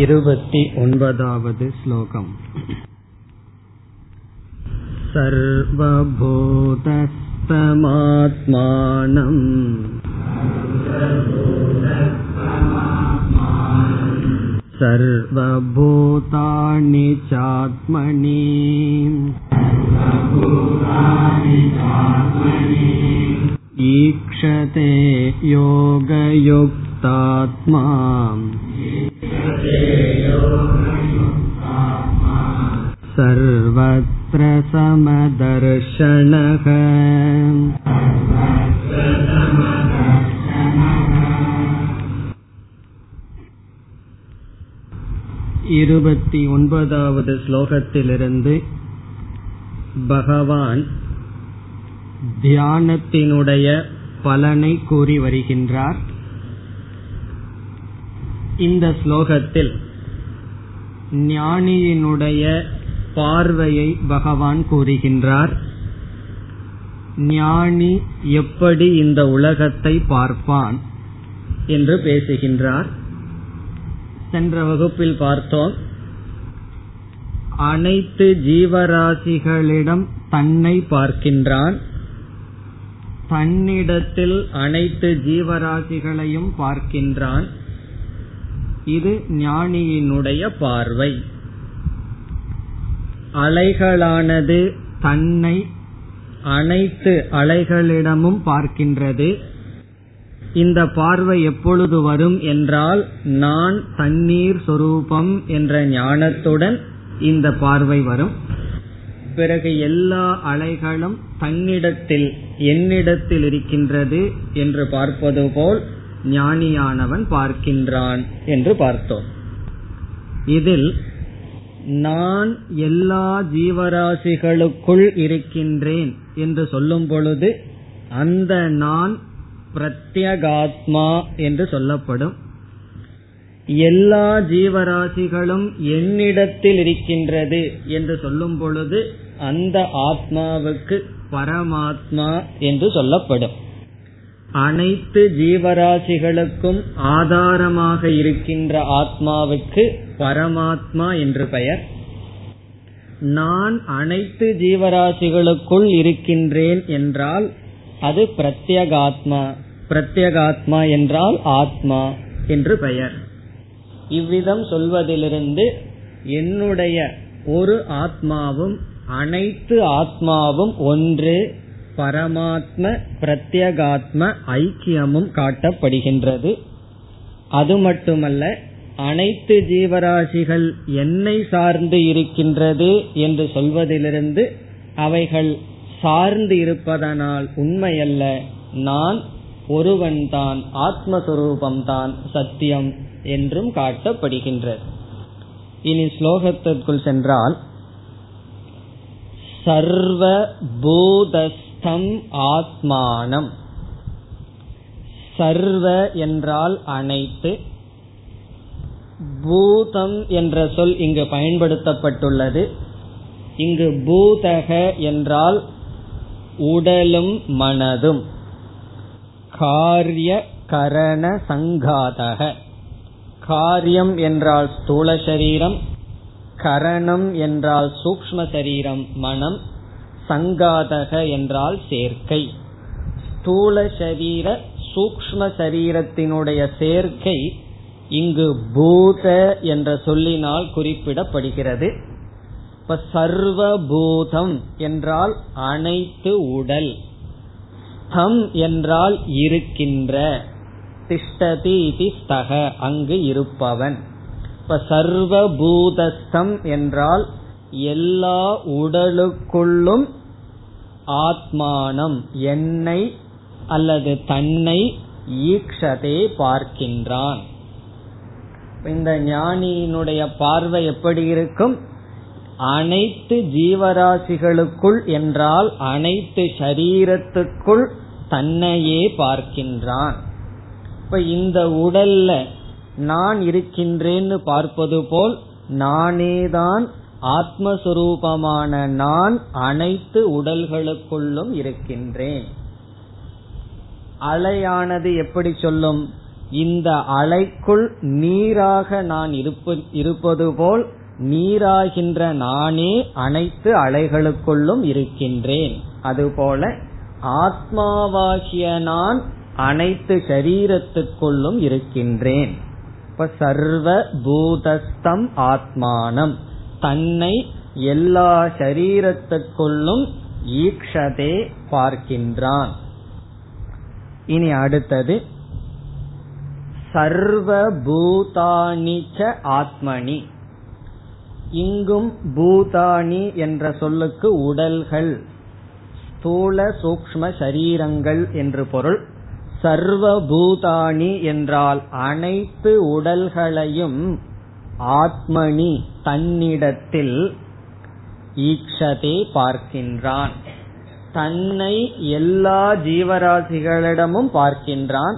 इरुपति ओन्पदावद् श्लोकम् सर्वभूतस्तमात्मानम् सर्वभूतानि चात्मनि ईक्षते योगयुक्तात्मा सर्वत्र समदर्शनः இருபத்தி ஒன்பதாவது ஸ்லோகத்திலிருந்து பகவான் தியானத்தினுடைய பலனை கூறி வருகின்றார் இந்த ஸ்லோகத்தில் ஞானியினுடைய பார்வையை பகவான் கூறுகின்றார். ஞானி எப்படி இந்த உலகத்தை பார்ப்பான் என்று பேசுகின்றார். சென்ற வகுப்பில் பார்த்தோம் அனைத்து ஜீவராசிகளிடம் தன்னை பார்க்கின்றான். தன்னிடத்தில் அனைத்து ஜீவராசிகளையும் பார்க்கின்றான். இது ஞானியினுடைய பார்வை. அலைகளானது தன்னை அனைத்து அலைகளிடமும் பார்க்கின்றது. இந்த பார்வை எப்பொழுது வரும் என்றால் நான் தண்ணீர் சொரூபம் என்ற ஞானத்துடன் இந்த பார்வை வரும். பிறகு எல்லா அலைகளும் தன்னிடத்தில் என்னிடத்தில் இருக்கின்றது என்று பார்ப்பது போல் ஞானியானவன் பார்க்கின்றான் என்று பார்த்தோம். இதில் நான் எல்லா ஜீவராசிகளுக்குள் இருக்கின்றேன் என்று சொல்லும் பொழுது அந்த நான் பிரத்யகாத்மா என்று சொல்லப்படும். எல்லா ஜீவராசிகளும் என்னிடத்தில் இருக்கின்றது என்று சொல்லும் பொழுது அந்த ஆத்மாவுக்கு பரமாத்மா என்று சொல்லப்படும். அனைத்து ஜீவராசிகளுக்கும் ஆதாரமாக இருக்கின்ற ஆத்மாவுக்கு பரமாத்மா என்று பெயர். நான் அனைத்து ஜீவராசிகளுக்குள் இருக்கின்றேன் என்றால் அது பிரத்யகாத்மா பிரத்யகாத்மா என்றால் ஆத்மா என்று பெயர். இவ்விதம் சொல்வதிலிருந்து என்னுடைய ஒரு ஆத்மாவும் அனைத்து ஆத்மாவும் ஒன்று பரமாத்ம பிரத்யகாத்ம ஐக்கியமும் காட்டப்படுகின்றது. அது மட்டுமல்ல அனைத்து ஜீவராசிகள் என்னை சார்ந்து இருக்கின்றது என்று சொல்வதிலிருந்து அவைகள் சார்ந்து இருப்பதனால் உண்மையல்ல நான் ஒருவன்தான் ஆத்மஸ்வரூபம்தான் சத்தியம் என்றும் காட்டப்படுகின்றது. இனி ஸ்லோகத்திற்குள் சென்றால் சர்வ தம் ஆத்மானம். சர்வ என்றால் அனைத்து. பூதம் என்ற சொல் இங்கு பயன்படுத்தப்பட்டுள்ளது. இங்கு பூதக என்றால் உடலும் மனதும். காரிய கரண சங்காதக. காரியம் என்றால் ஸ்தூல சரீரம் கரணம் என்றால் சூக்ம சரீரம் மனம். சங்காதக என்றால் சேர்க்கை. ஸ்தூல சரீர சூக்ம சரீரத்தினுடைய சேர்க்கை இங்கு பூத என்ற சொல்லினால் குறிப்பிடப்படுகிறது. இப்ப சர்வபூதம் என்றால் அனைத்து உடல். தம் என்றால் இருக்கின்ற. திஷ்டதி இது ஸ்தக அங்கு இருப்பவன். இப்ப சர்வபூதஸ்தம் என்றால் எல்லா உடலுக்குள்ளும் ஆத்மானம் என்னை அல்லது தன்னை ஈக்ஷதே பார்க்கின்றான். இந்த ஞானியினுடைய பார்வை எப்படி இருக்கும்? அனைத்து ஜீவராசிகளுக்குள் என்றால் அனைத்து சரீரத்துக்குள் தன்னையே பார்க்கின்றான். இப்ப இந்த உடல்ல நான் இருக்கின்றேன்னு பார்ப்பது போல் நானேதான் ஆத்மஸ்வரூபமான நான் அனைத்து உடல்களுக்குள்ளும் இருக்கின்றேன். அலையானது எப்படி சொல்லும்? இந்த அலைக்குள் நீராக நான் இருப்பது போல் நீராகின்ற நானே அனைத்து அலைகளுக்குள்ளும் இருக்கின்றேன். அதுபோல ஆத்மாவாகிய நான் அனைத்து சரீரத்துக்குள்ளும் இருக்கின்றேன். இப்ப சர்வ பூதஸ்தம் ஆத்மானம். தன்னை எல்லா சரீரத்துக்குள்ளும் ஈக்ஷதே பார்க்கின்றான். இனி அடுத்தது சர்வ பூதானிச்ச ஆத்மனி. இங்கும் பூதானி என்ற சொல்லுக்கு உடல்கள் ஸ்தூல சூக்ம சரீரங்கள் என்று பொருள். சர்வ பூதானி என்றால் அனைத்து உடல்களையும் ஆத்மனி தன்னிடத்தில் ஈக்ஷதே பார்க்கின்றான். தன்னை எல்லா ஜீவராசிகளிடமும் பார்க்கின்றான்.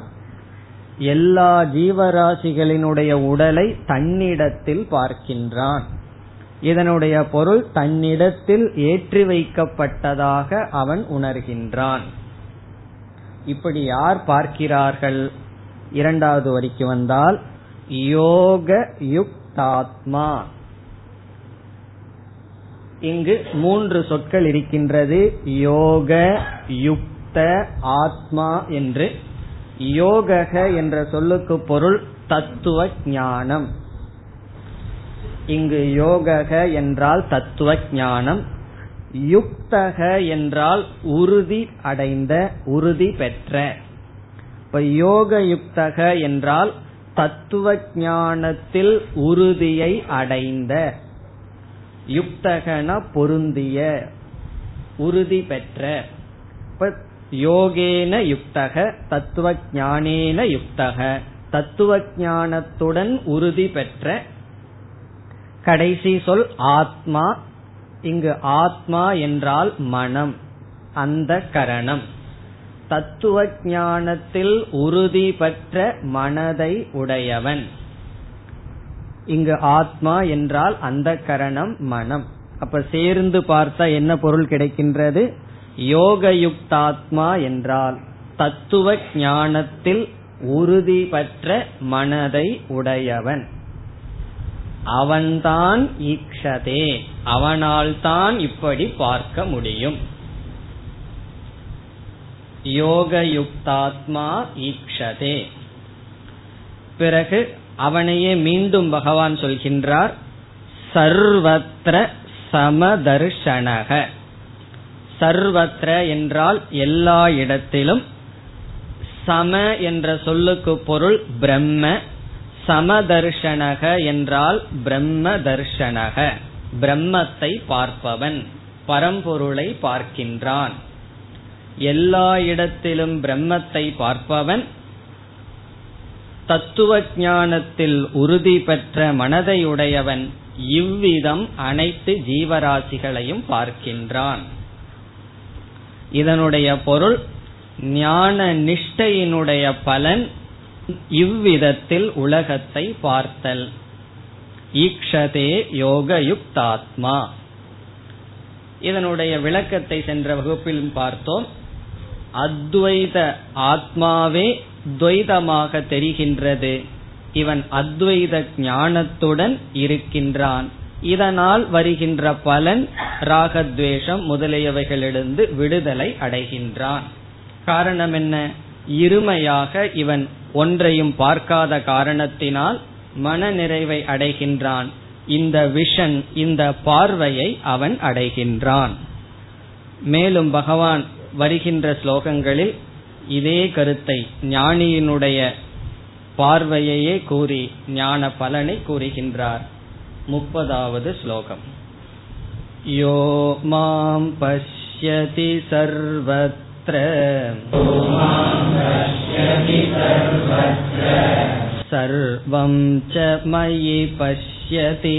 எல்லா ஜீவராசிகளினுடைய உடலை தன்னிடத்தில் பார்க்கின்றான். இதனுடைய பொருள் தன்னிடத்தில் ஏற்றி வைக்கப்பட்டதாக அவன் உணர்கின்றான். இப்படி யார் பார்க்கிறார்கள்? இரண்டாவது வரிக்கு வந்தால் யோக யுக்தாத்மா இங்கு மூன்று சொற்கள் இருக்கின்றது. யோக யுக்த ஆத்மா என்று. யோகக என்ற சொல்லுக்கு பொருள் தத்துவ ஞானம். இங்கு யோகக என்றால் தத்துவ ஞானம். யுக்தக என்றால் உறுதி அடைந்த உறுதி பெற்ற. இப்ப யோக யுக்தக என்றால் தத்துவ ஞானத்தில் உறுதியை அடைந்த. யுக்தகன பொருந்திய உறுதி பெற்ற. இப்ப யோகேன யுக்தக தத்துவ ஞானேன யுக்தக. தத்துவ ஞானத்துடன் உறுதி பெற்ற கடைசி சொல் ஆத்மா. இங்கு ஆத்மா என்றால் மனம் அந்த கரணம். தத்துவ ஞானத்தில் உறுதி பெற்ற மனதை உடையவன். இங்கு ஆத்மா என்றால் அந்த கரணம் மனம். அப்ப சேர்ந்து பார்த்தா என்ன பொருள் கிடைக்கின்றது? யோக யுக்தாத்மா என்றால் தத்துவ ஞானத்தில் உறுதி பெற்ற மனதை உடையவன். அவன்தான் ஈக்ஷதே. அவனால் தான் இப்படி பார்க்க முடியும். யோகயுக்தாத்மா ஈக்ஷதே. பிறகு அவனையே மீண்டும் பகவான் சொல்கின்றார் சர்வத்திர சமதர்ஷனக. சர்வத்திர என்றால் எல்லா இடத்திலும் சம என்ற சொல்லுக்கு பொருள் பிரம்ம சமதர்ஷனக என்றால் பிரம்ம தர்ஷனக பிரம்மத்தை பார்ப்பவன் பரம்பொருளை பார்க்கின்றான். எல்லா இடத்திலும் பிரம்மத்தை பார்ப்பவன் தத்துவ ஞானத்தில் உறுதி பெற்ற மனதையுடையவன் இவ்விதம் அனைத்து ஜீவராசிகளையும் பார்க்கின்றான். இதனுடைய பொருள் ஞான நிஷ்டையினுடைய பலன் இவ்விதத்தில் உலகத்தை பார்த்தல். ஈக்ஷதே யோக யுக்தாத்மா இதனுடைய விளக்கத்தை சென்ற வகுப்பில் பார்த்தோம். அத்வைத ஆத்மாவே துவைதமாக தெரிகின்றது. இவன் அத்வைத ஞானத்துடன் இருக்கின்றான். இதனால் வருகின்ற பலன் ராகத்வேஷம் முதலியவைகளிலிருந்து விடுதலை அடைகின்றான். காரணம் என்ன? இருமையாக இவன் ஒன்றையும் பார்க்காத காரணத்தினால் மன நிறைவை அடைகின்றான். இந்த விஷன் இந்த பார்வையை அவன் அடைகின்றான். மேலும் பகவான் வருகின்ற ஸ்லோகங்களில் இதே கருத்தை ஞானியினுடைய பார்வையையே கூறி ஞான பலனை கூறுகின்றார் முப்பதாவது ஸ்லோகம் யோ மாம் பஷ்யதி சர்வத்ர सर्वं च मयि पश्यति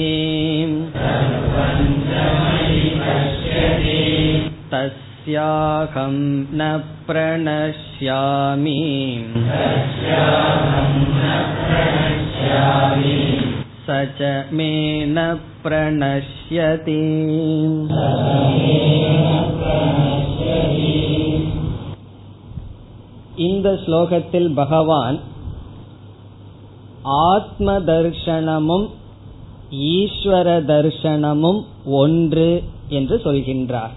तस्याहं न प्रणश्यामि स च मे न प्रणश्यति இந்த ஸ்லோகத்தில் பகவான் ஆத்ம தர்ஷனமும் ஈஸ்வர தர்ஷனமும் ஒன்று என்று சொல்கின்றார்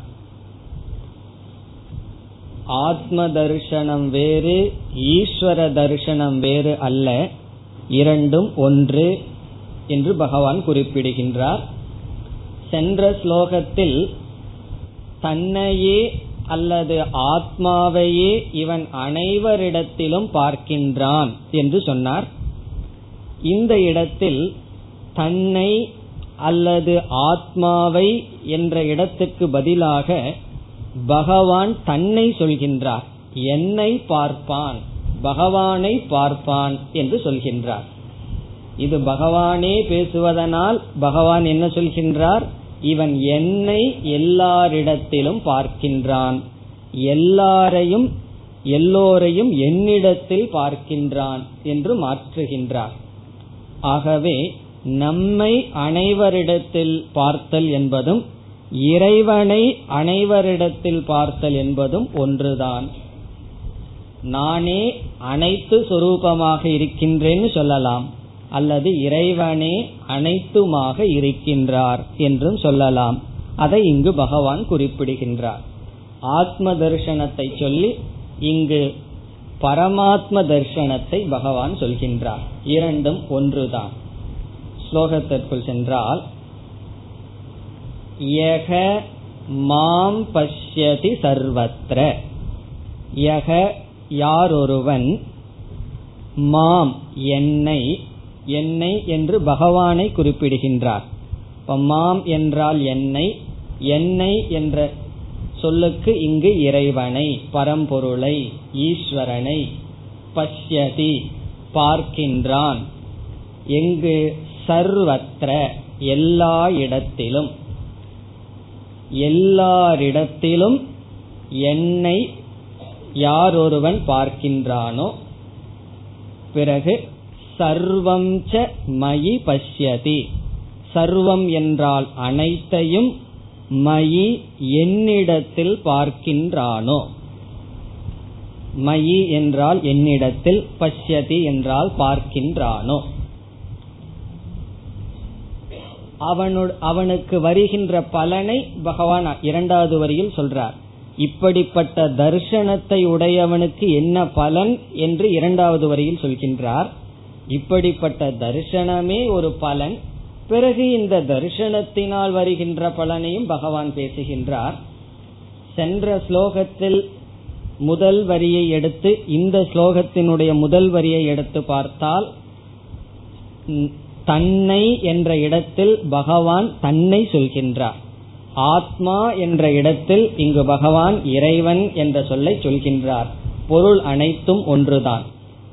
ஆத்ம தர்ஷனம் வேறு ஈஸ்வர தர்ஷனம் வேறு அல்ல. இரண்டும் ஒன்று என்று பகவான் குறிப்பிடுகின்றார். சென்ற ஸ்லோகத்தில் தன்னையே அல்லது ஆத்மாவையே இவன் அனைவரிடத்திலும் பார்க்கின்றான் என்று சொன்னார். இந்த இடத்தில் தன்னை அல்லது ஆத்மாவை என்ற இடத்துக்கு பதிலாக பகவான் தன்னை சொல்கின்றார். என்னை பார்ப்பான். பகவானை பார்ப்பான் என்று சொல்கின்றார். இது பகவானே பேசுவதனால் பகவான் என்ன சொல்கின்றார்? இவன் என்னை எல்லாரிடத்திலும் பார்க்கின்றான். எல்லாரையும் எல்லோரையும் என்னிடத்தில் பார்க்கின்றான் என்று மாற்றுகின்றார். ஆகவே நம்மை அனைவரிடத்தில் பார்த்தல் என்பதும் இறைவனை அனைவரிடத்தில் பார்த்தல் என்பதும் ஒன்றுதான். நானே அனைத்து சொரூபமாக இருக்கின்றேன்னு சொல்லலாம். அல்லது இறைவனே அனைத்துமாக இருக்கின்றார் என்றும் சொல்லலாம். அதை இங்கு பகவான் குறிப்பிடுகின்றார். ஆத்ம தர்சனத்தை சொல்லி இங்கு பரமாத்ம தர்சனத்தை பகவான் சொல்கின்றார். இரண்டும் ஒன்றுதான். ஸ்லோகத்திற்குள் சென்றால் யக மாம் பஷ்யதி சர்வத்ர. யக யாரொருவன் மாம் என்னை என்னை என்று பகவானை குறிப்பிடுகின்றார். இப்ப மாம் என்றால் என்னை என்னை என்ற சொல்லுக்கு இங்கு இறைவனை பரம்பொருளை ஈஸ்வரனை பஷ்யதி பார்க்கின்றான். எங்கு சர்வத்திர எல்லா இடத்திலும். எல்லாரிடத்திலும் என்னை யாரொருவன் பார்க்கின்றானோ பிறகு சர்வம் ச மயி பஷ்யதி. சர்வம் என்றால் அனைத்தையும் மயி என்னிடத்தில் பார்க்கின்றானோ. மயி என்றால் என்னிடத்தில் பஷ்யதி என்றால் பார்க்கின்றானோ. அவனு அவனுக்கு வருகின்ற பலனை பகவான் இரண்டாவது வரியில் சொல்றார். இப்படிப்பட்ட தர்சனத்தை உடையவனுக்கு என்ன பலன் என்று இரண்டாவது வரியில் சொல்கின்றார். இப்படிப்பட்ட தரிசனமே ஒரு பலன். பிறகு இந்த தரிசனத்தினால் வருகின்ற பலனையும் பகவான் பேசுகின்றார். சென்ற ஸ்லோகத்தில் முதல் வரியை எடுத்து இந்த ஸ்லோகத்தினுடைய முதல் வரியை எடுத்து பார்த்தால் தன்னை என்ற இடத்தில் பகவான் தன்னை சொல்கின்றார். ஆத்மா என்ற இடத்தில் இங்கு பகவான் இறைவன் என்ற சொல்லை சொல்கின்றார். பொருள் அனைத்தும் ஒன்றுதான்.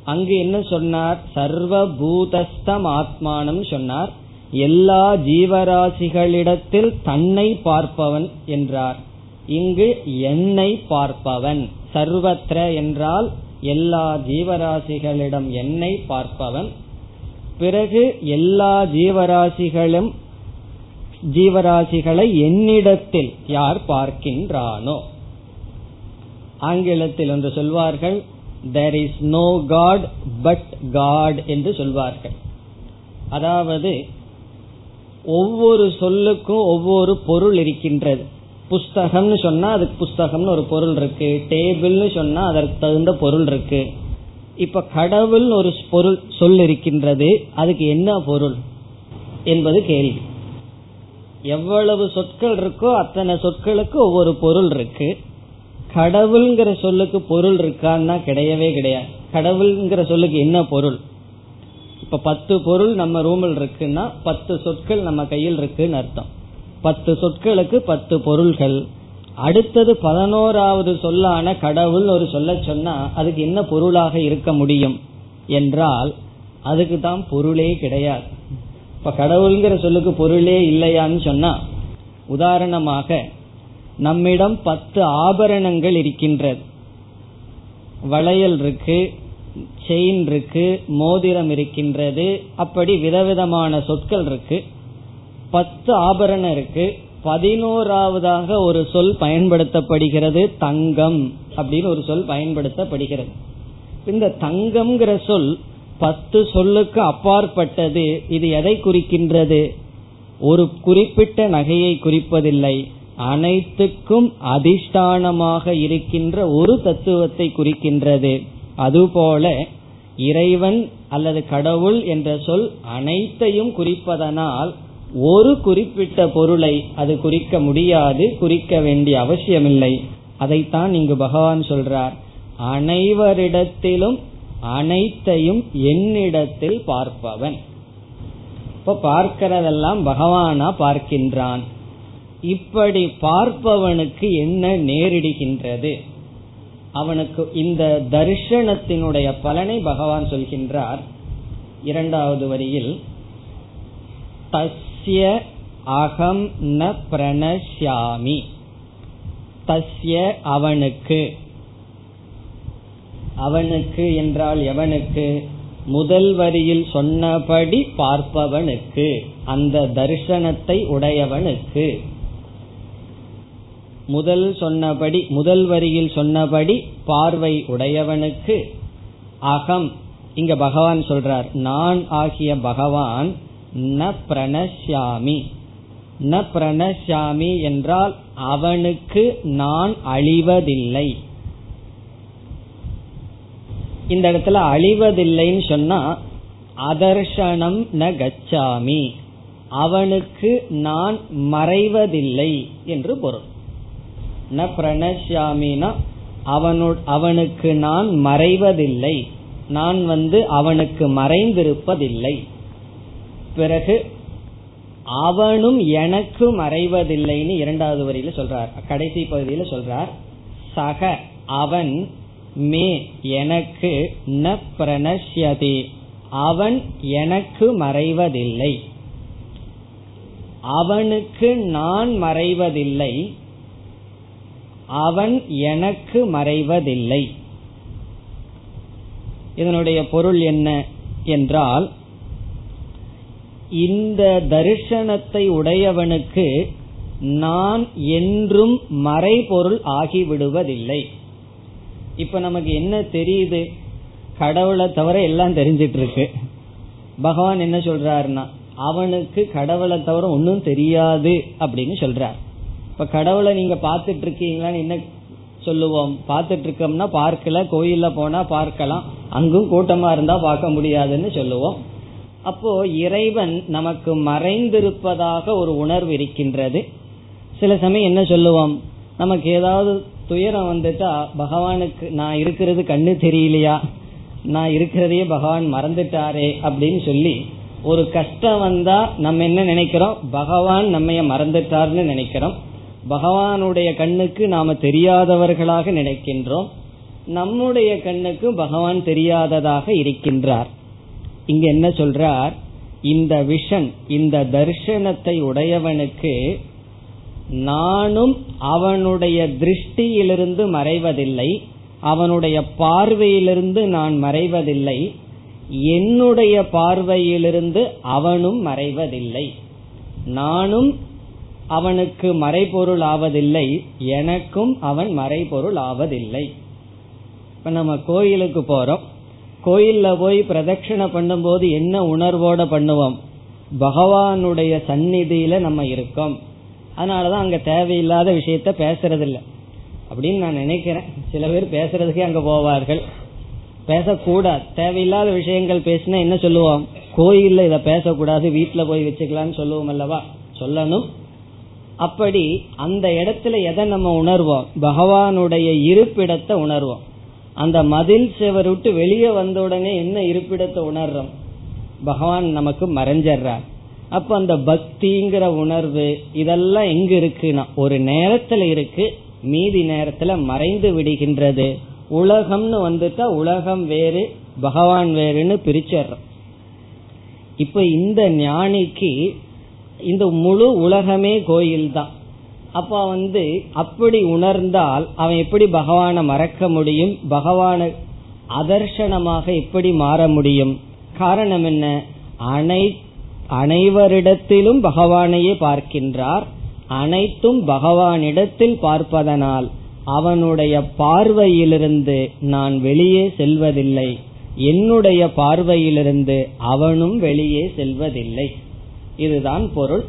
அங்கு என்ன சொன்னார்? சர்வ பூதஸ்தம் ஆத்மானம் சொன்னார். எல்லா ஜீவராசிகளிடத்தில் தன்னை பார்ப்பவன் என்றார். இங்கு என்னை பார்ப்பவன். சர்வத்ர என்றால் எல்லா ஜீவராசிகளிடம் என்னை பார்ப்பவன். பிறகு எல்லா ஜீவராசிகளும் ஜீவராசிகளை என்னிடத்தில் யார் பார்க்கின்றானோ? ஆங்கிலத்தில் என்று சொல்வார்கள் there is no god but god என்று சொல்வார்கள். அதாவது ஒவ்வொரு சொல்லுக்கும் ஒவ்வொரு பொருள் இருக்கின்றது. புஸ்தகம்னு சொன்னா அதுக்கு புஸ்தகம்னு ஒரு பொருள் இருக்கு. டேபிள்னு சொன்னா அதற்கு தகுந்த பொருள் இருக்கு. இப்ப கடவுள் ஒரு பொருள் சொல் இருக்கின்றது அதுக்கு என்ன பொருள் என்பது கேள்வி. எவ்வளவு சொற்கள் இருக்கோ அத்தனை சொற்களுக்கு ஒவ்வொரு பொருள் இருக்கு. கடவுள்ங்கிற சொல்லுக்கு பொருள் இருக்கான்னா கிடையவே கிடையாது. கடவுள்ங்கிற சொல்லுக்கு என்ன பொருள்? இப்ப பத்து பொருள் நம்ம ரூமில் இருக்குன்னா பத்து சொற்கள் நம்ம கையில் இருக்குன்னு அர்த்தம். பத்து சொற்களுக்கு பத்து பொருள்கள். அடுத்தது பதினோராவது சொல்லான கடவுள் ஒரு சொல்ல சொன்னா அதுக்கு என்ன பொருளாக இருக்க முடியும் என்றால் அதுக்கு தான் பொருளே கிடையாது. இப்ப கடவுள்ங்கிற சொல்லுக்கு பொருளே இல்லையான்னு சொன்னா உதாரணமாக நம்மிடம் பத்து ஆபரணங்கள் இருக்கின்றது. வளையல் இருக்கு செயின் இருக்கு மோதிரம் இருக்கின்றது அப்படி விதவிதமான சொற்கள் இருக்கு. பத்து ஆபரணம் இருக்கு பதினோராவதாக ஒரு சொல் பயன்படுத்தப்படுகிறது தங்கம் அப்படின்னு ஒரு சொல் பயன்படுத்தப்படுகிறது. இந்த தங்கம்ங்கிற சொல் பத்து சொல்லுக்கு அப்பாற்பட்டது. இது எதை குறிக்கின்றது? ஒரு குறிப்பிட்ட நகையை குறிப்பதில்லை. அனைத்துக்கும் அதிஷ்டானமாக இருக்கின்ற ஒரு தத்துவத்தை குறிக்கின்றது. அதுபோல இறைவன் அல்லது கடவுள் என்ற சொல் அனைத்தையும் குறிப்பதனால் ஒரு குறிப்பிட்ட பொருளை அது குறிக்க முடியாது குறிக்க வேண்டிய அவசியமில்லை. அதைத்தான் இங்கு பகவான் சொல்றார். அனைவரிடத்திலும் அனைத்தையும் என்னிடத்தில் பார்ப்பவன். இப்ப பார்க்கிறதெல்லாம் பகவானா பார்க்கின்றான். இப்படி பார்ப்பவனுக்கு என்ன நேரிடுகின்றது? அவனுக்கு இந்த தரிசனத்தினுடைய பலனை பகவான் சொல்கின்றார். இரண்டாவது வரியில் தஸ்ய அகம் ந பிரணஷ்யாமி தஸ்ய அவனுக்கு அவனுக்கு என்றால் எவனுக்கு? முதல் வரியில் சொன்னபடி பார்ப்பவனுக்கு அந்த தரிசனத்தை உடையவனுக்கு. முதல் சொன்னபடி முதல் வரியில் சொன்னபடி பார்வை உடையவனுக்கு. அகம் இங்க பகவான் சொல்றார் நான் ஆகிய பகவான் ந பிரணசியாமி ந பிரணசியாமி என்றால் அவனுக்கு நான் அழிவதில்லை. இந்த இடத்துல அழிவதில்லைன்னு சொன்னா அதர்ஷனம் ந கச்சாமி. அவனுக்கு நான் மறைவதில்லை என்று பொருள். ந பிரணசியாமினா அவனு அவனுக்கு நான் மறைவதில்லை. நான் வந்து அவனுக்கு மறைந்திருப்பதில்லை. பிறகு அவனும் எனக்கு மறைவதில்லைன்னு இரண்டாவது வரியில சொல்றார். கடைசி பகுதியில சொல்றார். சக அவன் மே எனக்கு ந பிரணஷ்யதே. அவன் எனக்கு மறைவதில்லை. அவனுக்கு நான் மறைவதில்லை. அவன் எனக்கு மறைவதில்லை. இதனுடைய பொருள் என்ன என்றால் இந்த தரிசனத்தை உடையவனுக்கு நான் என்றும் மறைபொருள் ஆகிவிடுவதில்லை. இப்ப நமக்கு என்ன தெரியுது? கடவுளை தவிர எல்லாம் தெரிஞ்சிட்டு இருக்கு பகவான் என்ன சொல்றாருன்னா அவனுக்கு கடவுளை தவிர ஒன்னும் தெரியாது அப்படின்னு சொல்றார். இப்ப கடவுளை நீங்க பாத்துட்டு இருக்கீங்களான்னு என்ன சொல்லுவோம்? பாத்துட்டு இருக்கோம்னா பார்க்கல கோயில்ல போனா பார்க்கலாம் அங்கும் கூட்டமா இருந்தா பார்க்க முடியாதுன்னு சொல்லுவோம். அப்போ இறைவன் நமக்கு மறைந்திருப்பதாக ஒரு உணர்வு இருக்கின்றது. சில சமயம் என்ன சொல்லுவோம்? நமக்கு ஏதாவது துயரம் வந்துட்டா பகவானுக்கு நான் இருக்கிறது கண்ணு தெரியலையா? நான் இருக்கிறதையே பகவான் மறந்துட்டாரே அப்படின்னு சொல்லி ஒரு கஷ்டம் வந்தா நம்ம என்ன நினைக்கிறோம்? பகவான் நம்ம மறந்துட்டார்னு நினைக்கிறோம். பகவானுடைய கண்ணுக்கு நாம தெரியாதவர்களாக நினைக்கின்றோம். நம்முடைய கண்ணுக்கு பகவான் தெரியாததாக இருக்கின்றார். இங்க என்ன சொல்றார்? இந்த விஷன் இந்த தர்ஷனத்தை உடையவனுக்கு நானும் அவனுடைய திருஷ்டியிலிருந்து மறைவதில்லை அவனுடைய பார்வையிலிருந்து நான் மறைவதில்லை என்னுடைய பார்வையிலிருந்து அவனும் மறைவதில்லை. நானும் அவனுக்கு மறைபொருள் ஆவதில்லை எனக்கும் அவன் மறைபொருள் ஆவதில்லை. இப்ப நம்ம கோயிலுக்கு போறோம். கோயில்ல போய் பிரதட்சிணை பண்ணும்போது என்ன உணர்வோட பண்ணுவோம்? பகவானுடைய சந்நிதியில நம்ம இருக்கோம். அதனாலதான் அங்க தேவையில்லாத விஷயத்த பேசுறதில்ல. அப்படின்னு நான் நினைக்கிறேன். சில பேர் பேசுறதுக்கே அங்க போவார்கள். பேசக்கூடாது. தேவையில்லாத விஷயங்கள் பேசினா என்ன சொல்லுவோம்? கோயில்ல இத பேசக்கூடாது வீட்டுல போய் வச்சுக்கலாம்னு சொல்லுவோம் அல்லவா? சொல்லணும். அப்படி அந்த இடத்துல எதை நம்ம உணர்வோம்? பகவானுடைய இருப்பிடத்தை உணர்வோம். அந்த மதில் செவர் விட்டு வெளியே வந்த உடனே என்ன இருப்பிடத்தை உணர்றோம்? பகவான் நமக்கு மறைஞ்சிடுறார். அப்ப அந்த பக்திங்கிற உணர்வு இதெல்லாம் எங்க இருக்குன்னா ஒரு நேரத்துல இருக்கு மீதி நேரத்துல மறைந்து விடுகின்றது. உலகம்னு வந்துட்டா உலகம் வேறு பகவான் வேறுன்னு பிரிச்சிடுறோம். இப்ப இந்த ஞானிக்கு இந்த முழு உலகமே கோயில் தான் அப்ப வந்து அப்படி உணர்ந்தால் அவன் எப்படி பகவானை மறக்க முடியும்? பகவான அதர்ஷனமாக எப்படி மாற முடியும்? காரணம் என்ன? அனை அனைவரிடத்திலும் பகவானையே பார்க்கின்றார். அனைத்தும் பகவானிடத்தில் பார்ப்பதனால் அவனுடைய பார்வையிலிருந்து நான் வெளியே செல்வதில்லை. என்னுடைய பார்வையிலிருந்து அவனும் வெளியே செல்வதில்லை. இதுதான் பொருள்.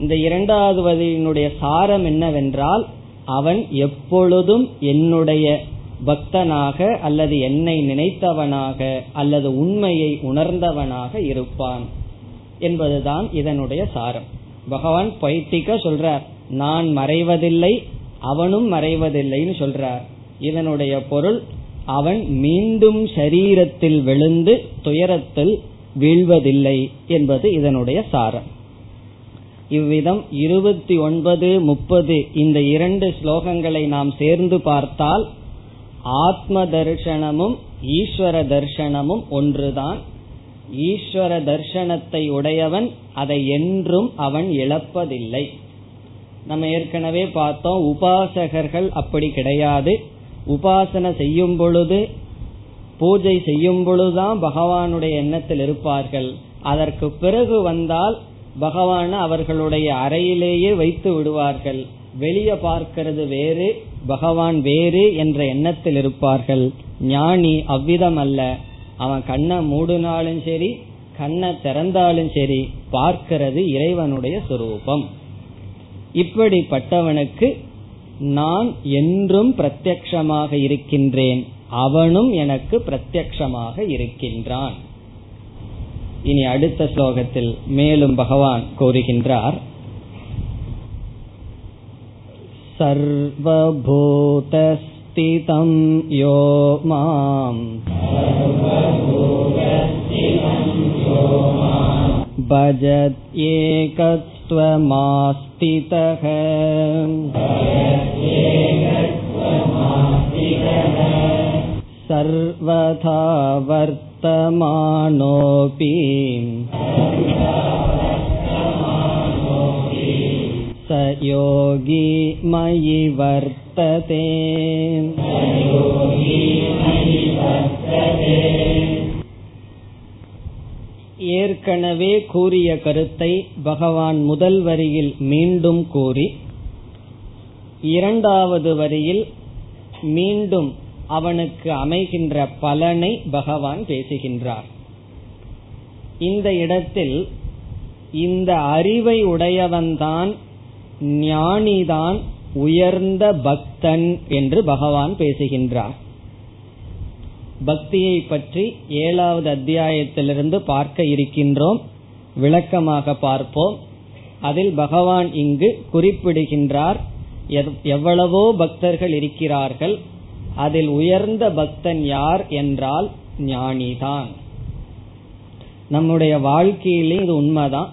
இந்த இரண்டாவது வரியினுடைய சாரம் என்னவென்றால் அவன் எப்பொழுதும் என்னுடைய பக்தனாக அல்லது என்னை நினைத்தவனாக அல்லது உண்மையை உணர்ந்தவனாக இருப்பான் என்பதுதான் இதனுடைய சாரம். பகவான் பைத்திக சொல்றார் நான் மறைவதில்லை அவனும் மறைவதில்லைன்னு சொல்றார். இதனுடைய பொருள் அவன் மீண்டும் சரீரத்தில் விழுந்து துயரத்தில் வீழ்வதில்லை என்பது இதனுடைய சாரம். இவ்விதம் இருபத்தி ஒன்பது முப்பது இந்த இரண்டு ஸ்லோகங்களை நாம் சேர்ந்து பார்த்தால் ஆத்ம தர்சனமும் ஈஸ்வர தர்சனமும் ஒன்றுதான். ஈஸ்வர தர்சனத்தை உடையவன் அதை என்றும் அவன் இழப்பதில்லை. நம்ம ஏற்கனவே பார்த்தோம் உபாசகர்கள் அப்படி கிடையாது. உபாசனை செய்யும் பொழுது பூஜை செய்யும் பொழுதுதான் பகவானுடைய எண்ணத்தில் இருப்பார்கள். அதற்கு பிறகு வந்தால் பகவான அவர்களுடைய அறையிலேயே வைத்து விடுவார்கள். வெளியே பார்க்கிறது வேறு பகவான் வேறு என்ற எண்ணத்தில் இருப்பார்கள். ஞானி அவ்விதம் அல்ல அவன் கண்ணை மூடினாலும் சரி கண்ணை திறந்தாலும் சரி பார்க்கிறது இறைவனுடைய சுரூபம். இப்படிப்பட்டவனுக்கு நான் என்றும் பிரத்யக்ஷமாக இருக்கின்றேன். அவனும் எனக்கு பிரத்யக்ஷமாக இருக்கின்றான். இனி அடுத்த ஸ்லோகத்தில் மேலும் பகவான் கூறுகின்றார் सर्वभूतस्थितं यो माम् भजत्येकत्वमास्तितः सर्वथा वर्तमानोऽपि स योगी मयि वर्तते ஏற்கனவே கூறிய கருத்தை பகவான் முதல் வரியில் மீண்டும் கூறி இரண்டாவது வரியில் மீண்டும் அவனுக்கு அமைகின்ற பலனை பகவான் பேசுகின்றார். இந்த இடத்தில் இந்த அறிவை உடையவன்தான் ஞானிதான் உயர்ந்த பக்தன் என்று பகவான் பேசுகின்றார். பக்தியை பற்றி ஏழாவது அத்தியாயத்திலிருந்து பார்க்க இருக்கின்றோம். விளக்கமாக பார்ப்போம். அதில் பகவான் இங்கு குறிப்பிடுகின்றார் எவ்வளவோ பக்தர்கள் இருக்கிறார்கள். அதில் உயர்ந்த பக்தன் யார் என்றால் ஞானிதான். நம்முடைய வாழ்க்கையிலே இது உண்மைதான்.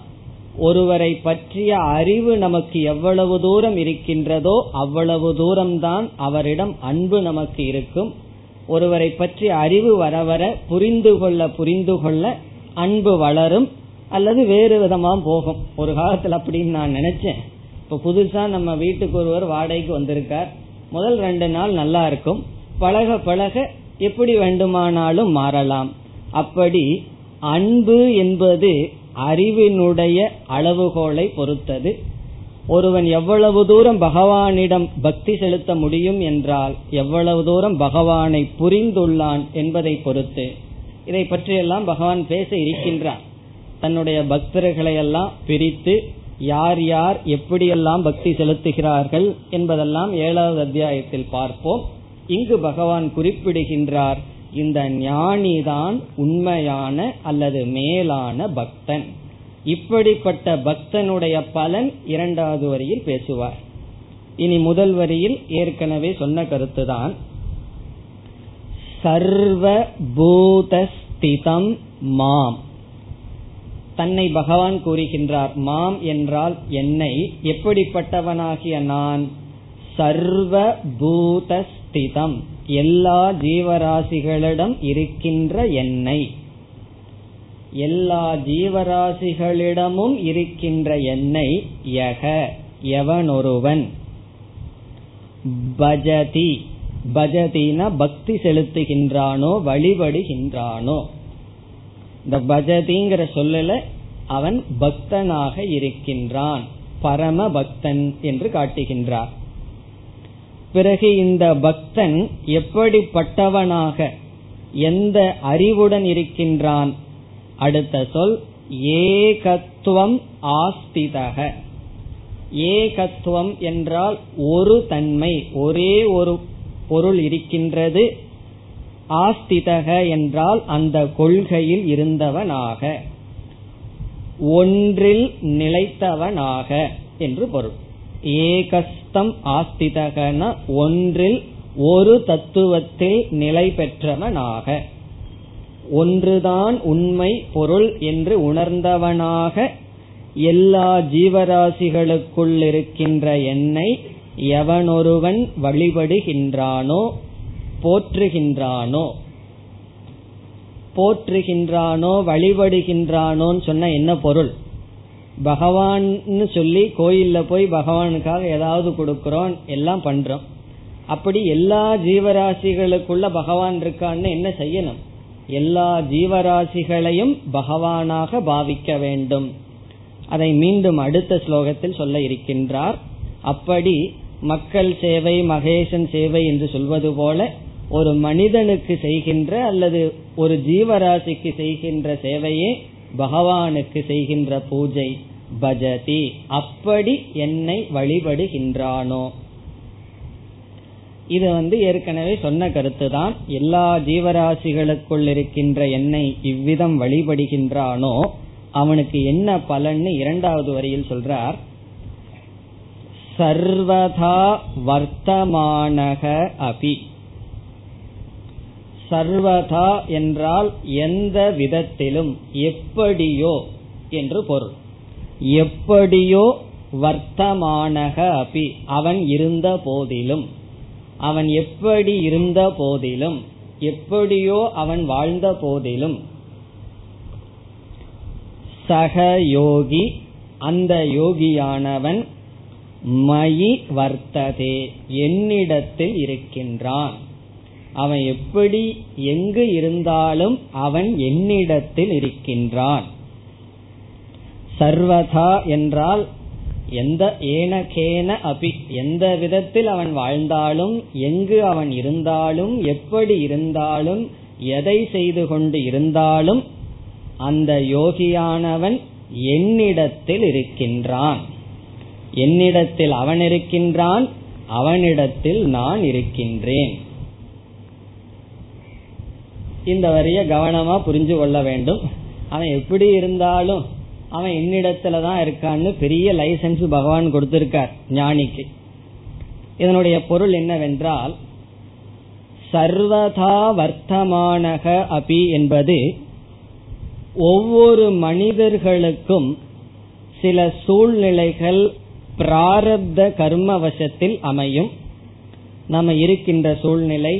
ஒருவரை பற்றிய அறிவு நமக்கு எவ்வளவு தூரம் இருக்கின்றதோ அவ்வளவு தூரம்தான் அவரிடம் அன்பு நமக்கு இருக்கும். ஒருவரை பற்றி அறிவு வர வர புரிந்து கொள்ள புரிந்து கொள்ள அன்பு வளரும் அல்லது வேறு விதமா போகும். ஒரு காலத்துல அப்படின்னு நான் நினைச்சேன். இப்ப புதுசா நம்ம வீட்டுக்கு ஒருவர் வாடகைக்கு வந்திருக்கார். முதல் ரெண்டு நாள் நல்லா இருக்கும். பழக பழக எப்படி வேண்டுமானாலும் மாறலாம். அப்படி அன்பு என்பது அறிவினுடைய அளவுகோலை பொறுத்தது. ஒருவன் எவ்வளவு தூரம் பகவானிடம் பக்தி செலுத்த முடியும் என்றால் எவ்வளவு தூரம் பகவானை புரிந்துள்ளான் என்பதை பொறுத்து. இதை பற்றியெல்லாம் பகவான் பேச இருக்கின்றார். தன்னுடைய பக்தர்களை எல்லாம் பிரித்து யார் யார் எப்படியெல்லாம் பக்தி செலுத்துகிறார்கள் என்பதெல்லாம் ஏழாவது அத்தியாயத்தில் பார்ப்போம். இங்கு பகவான் குறிப்பிடுகின்றார் இந்த ஞானிதான் உண்மையான அல்லது மேலான பக்தன். இப்படிப்பட்ட பக்தனுடைய பலன் இரண்டாவது வரியில் பேசுவார். இனி முதல் வரியில் ஏற்கனவே சொன்ன கருத்துதான். சர்வ பூதஸ்திதம் மாம். தன்னை பகவான் கூறுகின்றார் மாம் என்றால் என்னை எப்படிப்பட்டவனாகிய நான்? சர்வ பூதஸ்திதம் எல்லா ஜீவராசிகளிடம் இருக்கின்ற எண்ணெய் எல்லா ஜீவராசிகளிடமும் இருக்கின்ற எண்ணெய் யக எவனொருவன். பஜதி பஜதினா பக்தி செலுத்துகின்றானோ வழிபடுகின்றானோ. இந்த பஜதிங்கிற சொல்லல அவன் பக்தனாக இருக்கின்றான். பரம பக்தன் என்று காட்டுகின்றார். பிறகு இந்த பக்தன் எப்படிப்பட்டவனாக எந்த அறிவுடன் இருக்கின்றான்? அடுத்த சொல் ஏகத்துவம் ஆஸ்திதக. ஏகத்துவம் என்றால் ஒரு தன்மை ஒரே ஒரு பொருள் இருக்கின்றது. ஆஸ்திதக என்றால் அந்த கொள்கையில் இருந்தவனாக ஒன்றில் நிலைத்தவனாக என்று பொருள். ஏகஸ்தம் ஆஸ்திதகன ஒன்றில் ஒரு தத்துவத்தில் நிலை பெற்றவனாக. ஒன்றுதான் உண்மை பொருள் என்று உணர்ந்தவனாக எல்லா ஜீவராசிகளுக்குள் இருக்கின்ற என்னை எவனொருவன் வழிபடுகின்றானோ போற்றுகின்றானோ. போற்றுகின்றானோ வழிபடுகின்றானோன்னு சொன்ன என்ன பொருள்? பகவான் சொல்லி கோயில்ல போய் பகவானுக்காக ஏதாவது கொடுக்கறோம் எல்லாம் பண்றோம். அப்படி எல்லா ஜீவராசிகளுக்குள்ள பகவான் இருக்கான்னு என்ன செய்யணும்? எல்லா ஜீவராசிகளையும் பகவானாக பாவிக்க வேண்டும். அதை மீண்டும் அடுத்த ஸ்லோகத்தில் சொல்ல இருக்கின்றார். அப்படி மக்கள் சேவை மகேசன் சேவை என்று சொல்வது போல ஒரு மனிதனுக்கு செய்கின்ற அல்லது ஒரு ஜீவராசிக்கு செய்கின்ற சேவையே பகவானுக்கு செய்கின்ற பூஜை பஜதி. அப்படி என்னை வழிபடுகின்றானோ. இது வந்து ஏற்கனவே சொன்ன கருத்து தான் எல்லா ஜீவராசிகளுக்குள் இருக்கின்ற என்னை இவ்விதம் வழிபடுகின்றானோ அவனுக்கு என்ன பலன்னு இரண்டாவது வரியில் சொல்றார். சர்வதா வர்த்தமானக அபி. சர்வதா என்றால் எந்த விதத்திலும் எப்படியோ என்று பொருள். எப்படியோ வர்த்தமானக அபி அவன் இருந்த போதிலும் அவன் எப்படி இருந்த போதிலும் எப்படியோ அவன் வாழ்ந்த போதிலும் சக யோகி அந்த யோகியானவன் மயி வர்த்ததே என்னிடத்தில் இருக்கின்றான். அவன் எப்படி எங்கு இருந்தாலும் அவன் என்னிடத்தில் இருக்கின்றான். சர்வதா என்றால் எந்த ஏனகேன அபி எந்த விதத்தில் அவன் வாழ்ந்தாலும் எங்கு அவன் இருந்தாலும் எப்படி இருந்தாலும் எதை செய்து கொண்டு இருந்தாலும் அந்த யோகியானவன் என்னிடத்தில் இருக்கின்றான். என்னிடத்தில் அவன் இருக்கின்றான் அவனிடத்தில் நான் இருக்கின்றேன். இந்த வரிய கவனமா புரிஞ்சு கொள்ள வேண்டும். அவன் எப்படி இருந்தாலும் அவன் என்னிடத்துல தான் இருக்கான்னு பெரிய லைசன்ஸ் பகவான் கொடுத்திருக்கார் ஞானிக்கு. இதனுடைய பொருள் என்னவென்றால் சர்வதா வர்த்தமானக அபி என்பது ஒவ்வொரு மனிதர்களுக்கும் சில சூழ்நிலைகள் பிராரப்த கர்மவசத்தில் அமையும். நம்ம இருக்கின்ற சூழ்நிலை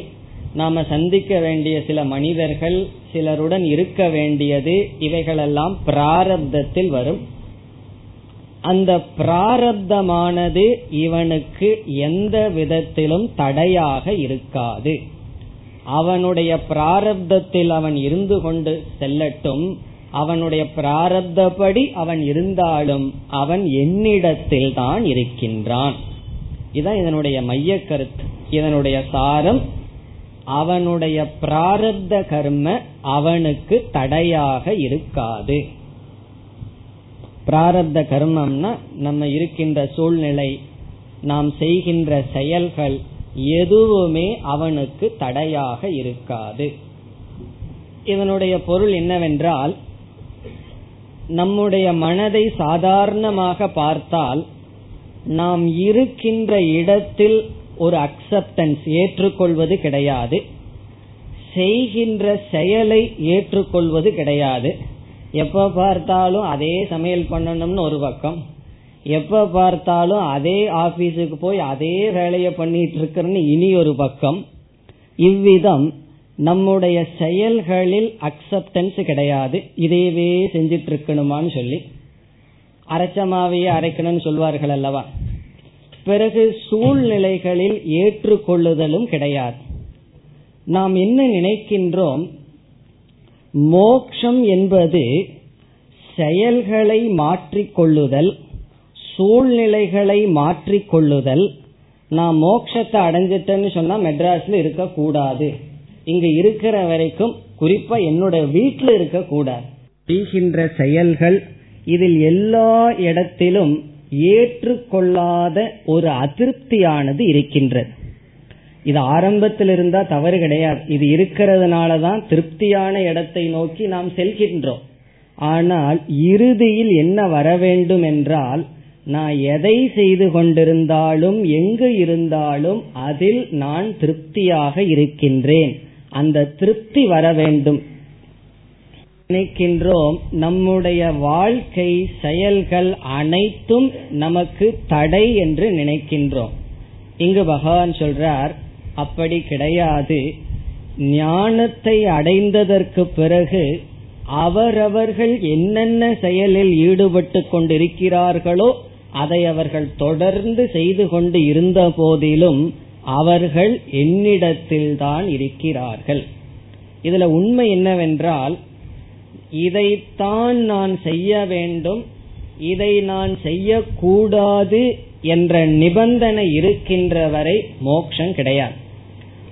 நாம சந்திக்க வேண்டிய சில மனிதர்கள் சிலருடன் இருக்க வேண்டியது இவைகளெல்லாம் பிராரப்தத்தில் வரும். அந்த பிராரப்தமானது இவனுக்கு எந்த விதத்திலும் தடையாக இருக்காது. அவனுடைய பிராரப்தத்தில் அவன் இருந்து கொண்டு செல்லட்டும். அவனுடைய பிராரப்தப்படி அவன் இருந்தாலும் அவன் என்னிடத்தில் தான் இருக்கின்றான். இதான் இதனுடைய மைய கருத்து. இதனுடைய சாரம் அவனுடைய பிராரப்த கர்ம அவனுக்கு தடையாக இருக்காது. பிராரப்த கர்மம்னா நம்ம இருக்கின்ற சூழ்நிலை நாம் செய்கின்ற செயல்கள் எதுவுமே அவனுக்கு தடையாக இருக்காது. இதனுடைய பொருள் என்னவென்றால் நம்முடைய மனதை சாதாரணமாக பார்த்தால் நாம் இருக்கின்ற இடத்தில் ஒரு அக்செப்டன்ஸ் ஏற்றுக்கொள்வது கிடையாது. செய்கின்ற செயலை ஏற்றுக்கொள்வது கிடையாது. எப்ப பார்த்தாலும் அதே சமையல் பண்ணணும்னு ஒரு பக்கம். எப்ப பார்த்தாலும் அதே ஆபீஸுக்கு போய் அதே வேலையை பண்ணிட்டு இருக்கிறன்னு இனி ஒரு பக்கம். இவ்விதம் நம்முடைய செயல்களில் அக்செப்டன்ஸ் கிடையாது. இதையவே செஞ்சிட்டு இருக்கணுமான்னு சொல்லி. அரைச்சமாவையே அரைக்கணும்னு சொல்வார்கள் அல்லவா? பிறகு சூழ்நிலைகளில் ஏற்றுக்கொள்ளுதலும் கிடையாது. நாம் என்ன நினைக்கின்றோம்? மோக்ஷம் என்பது செயல்களை மாற்றிக்கொள்ளுதல் சூழ்நிலைகளை மாற்றிக்கொள்ளுதல். நான் மோக்ஷத்தை அடைஞ்சிட்டேன்னு சொன்னா மெட்ராஸ்ல இருக்க கூடாது இங்க இருக்கிற வரைக்கும் குறிப்பா என்னுடைய வீட்டில் இருக்க கூடாது செய்கின்ற செயல்கள் இதில் எல்லா இடத்திலும் ஏற்றுக்கொள்ளாத ஒரு அதிருப்தியானது இருக்கின்றது. இது ஆரம்பத்தில் இருந்தா தவறு கிடையாது. இது இருக்கிறதுனால தான் திருப்தியான இடத்தை நோக்கி நாம் செல்கின்றோம். ஆனால் இறுதியில் என்ன வர வேண்டும் என்றால் நான் எதை செய்து கொண்டிருந்தாலும் எங்கு இருந்தாலும் அதில் நான் திருப்தியாக இருக்கின்றேன். அந்த திருப்தி வர வேண்டும். நினைக்கின்றோம் நம்முடைய வாழ்க்கை செயல்கள் அனைத்தும் நமக்கு தடை என்று நினைக்கின்றோம். இங்கு பகவான் சொல்றார் அப்படி கிடையாது. ஞானத்தை அடைந்ததற்கு பிறகு அவரவர்கள் என்னென்ன செயலில் ஈடுபட்டு கொண்டிருக்கிறார்களோ அதை அவர்கள் தொடர்ந்து செய்து கொண்டு இருந்த போதிலும் அவர்கள் என்னிடத்தில்தான் இருக்கிறார்கள். இதுல உண்மை என்னவென்றால் இதைத்தான் நான் செய்ய வேண்டும் இதை நான் செய்யக்கூடாது என்ற நிபந்தனை இருக்கின்ற வரை மோட்சம் கிடையாது.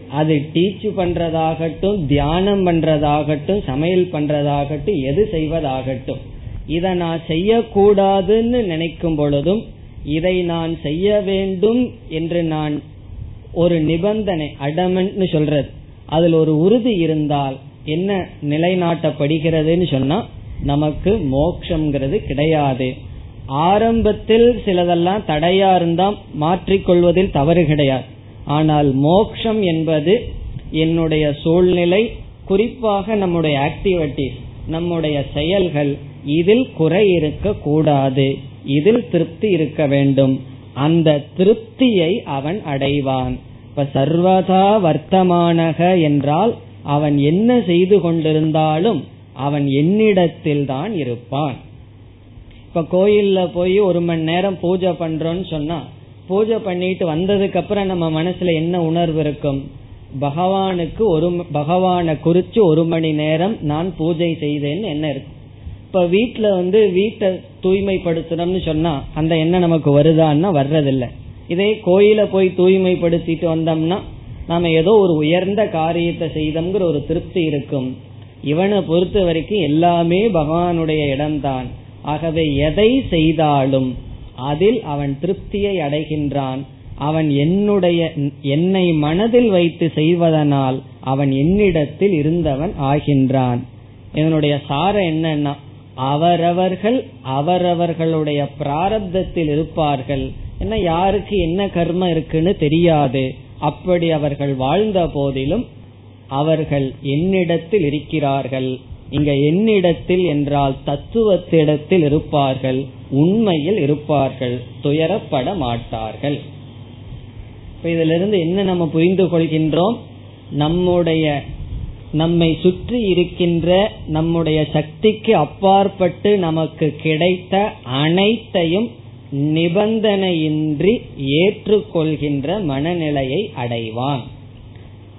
அது டீச் பண்றதாகட்டும் தியானம் பண்றதாகட்டும் சமையல் பண்றதாகட்டும் எது செய்வதாகட்டும். இதை நான் செய்யக்கூடாதுன்னு நினைக்கும் பொழுதும் இதை நான் செய்ய வேண்டும் என்று நான் ஒரு நிபந்தனை அடமெண்ட்னு சொல்றது. அதில் ஒரு உறுதி இருந்தால் என்ன நிலைநாட்டப்படுகிறதுன்னு சொன்னா நமக்கு மோக்ஷங்கிறது கிடையாது. ஆரம்பத்தில் சிலதெல்லாம் தடையா இருந்தா மாற்றிக்கொள்வதில் தவறு கிடையாது. ஆனால் மோக்ஷம் என்பது என்னுடைய சூழ்நிலை குறிப்பாக நம்முடைய ஆக்டிவிட்டிஸ் நம்முடைய செயல்கள் இதில் குறை இருக்க கூடாது இதில் திருப்தி இருக்க வேண்டும். அந்த திருப்தியை அவன் அடைவான். இப்ப சர்வதா வர்த்தமானக என்றால் அவன் என்ன செய்து கொண்டிருந்தாலும் அவன் என்னிடத்தில் தான் இருப்பான். இப்ப கோயில்ல போய் ஒரு மணி நேரம் பூஜை பண்றோம்னு சொன்னா பூஜை பண்ணிட்டு வந்ததுக்கு அப்புறம் நம்ம மனசுல என்ன உணர்வு இருக்கும்? பகவானுக்கு ஒரு பகவானை குறிச்சு ஒரு மணி நேரம் நான் பூஜை செய்தேன்னு என்ன இருக்கும்? இப்ப வீட்டுல வந்து வீட்டை தூய்மைப்படுத்தணும்னு சொன்னா அந்த எண்ணம் நமக்கு வருதான்னா வர்றதில்லை. இதே கோயில போய் தூய்மைப்படுத்திட்டு வந்தோம்னா நாம ஏதோ ஒரு உயர்ந்த காரியத்தை செய்தோங்கிற ஒரு திருப்தி இருக்கும். இவனை பொறுத்த வரைக்கும் எல்லாமே பகவானுடைய இடம்தான். ஆகவே எதை செய்தாலும் அதில் அவன் திருப்தியை அடைகின்றான். அவன் என்னுடைய என்னை மனதில் வைத்து செய்வதனால் அவன் என்னிடத்தில் இருந்தவன் ஆகின்றான். இதனுடைய சாரம் என்னன்னா அவரவர்கள் அவரவர்களுடைய பிராரப்தத்தில் இருப்பார்கள். என்ன யாருக்கு என்ன கர்மம் இருக்குன்னு தெரியாது. அப்படி அவர்கள் வாழ்ந்த போதிலும் அவர்கள் என்னிடத்தில் இருக்கிறார்கள். இங்க என்னிடத்தில் என்றால் தத்துவத்திடத்தில் இருப்பார்கள் உண்மையில் இருப்பார்கள் துயரப்பட மாட்டார்கள். இதுல இருந்து என்ன நம்ம புரிந்து கொள்கின்றோம்? நம்முடைய நம்மை சுற்றி இருக்கின்ற நம்முடைய சக்திக்கு அப்பாற்பட்டு நமக்கு கிடைத்த அனைத்தையும் நிபந்தனையின்றி ஏற்றுக்கொள்கின்ற மனநிலையை அடைவான்.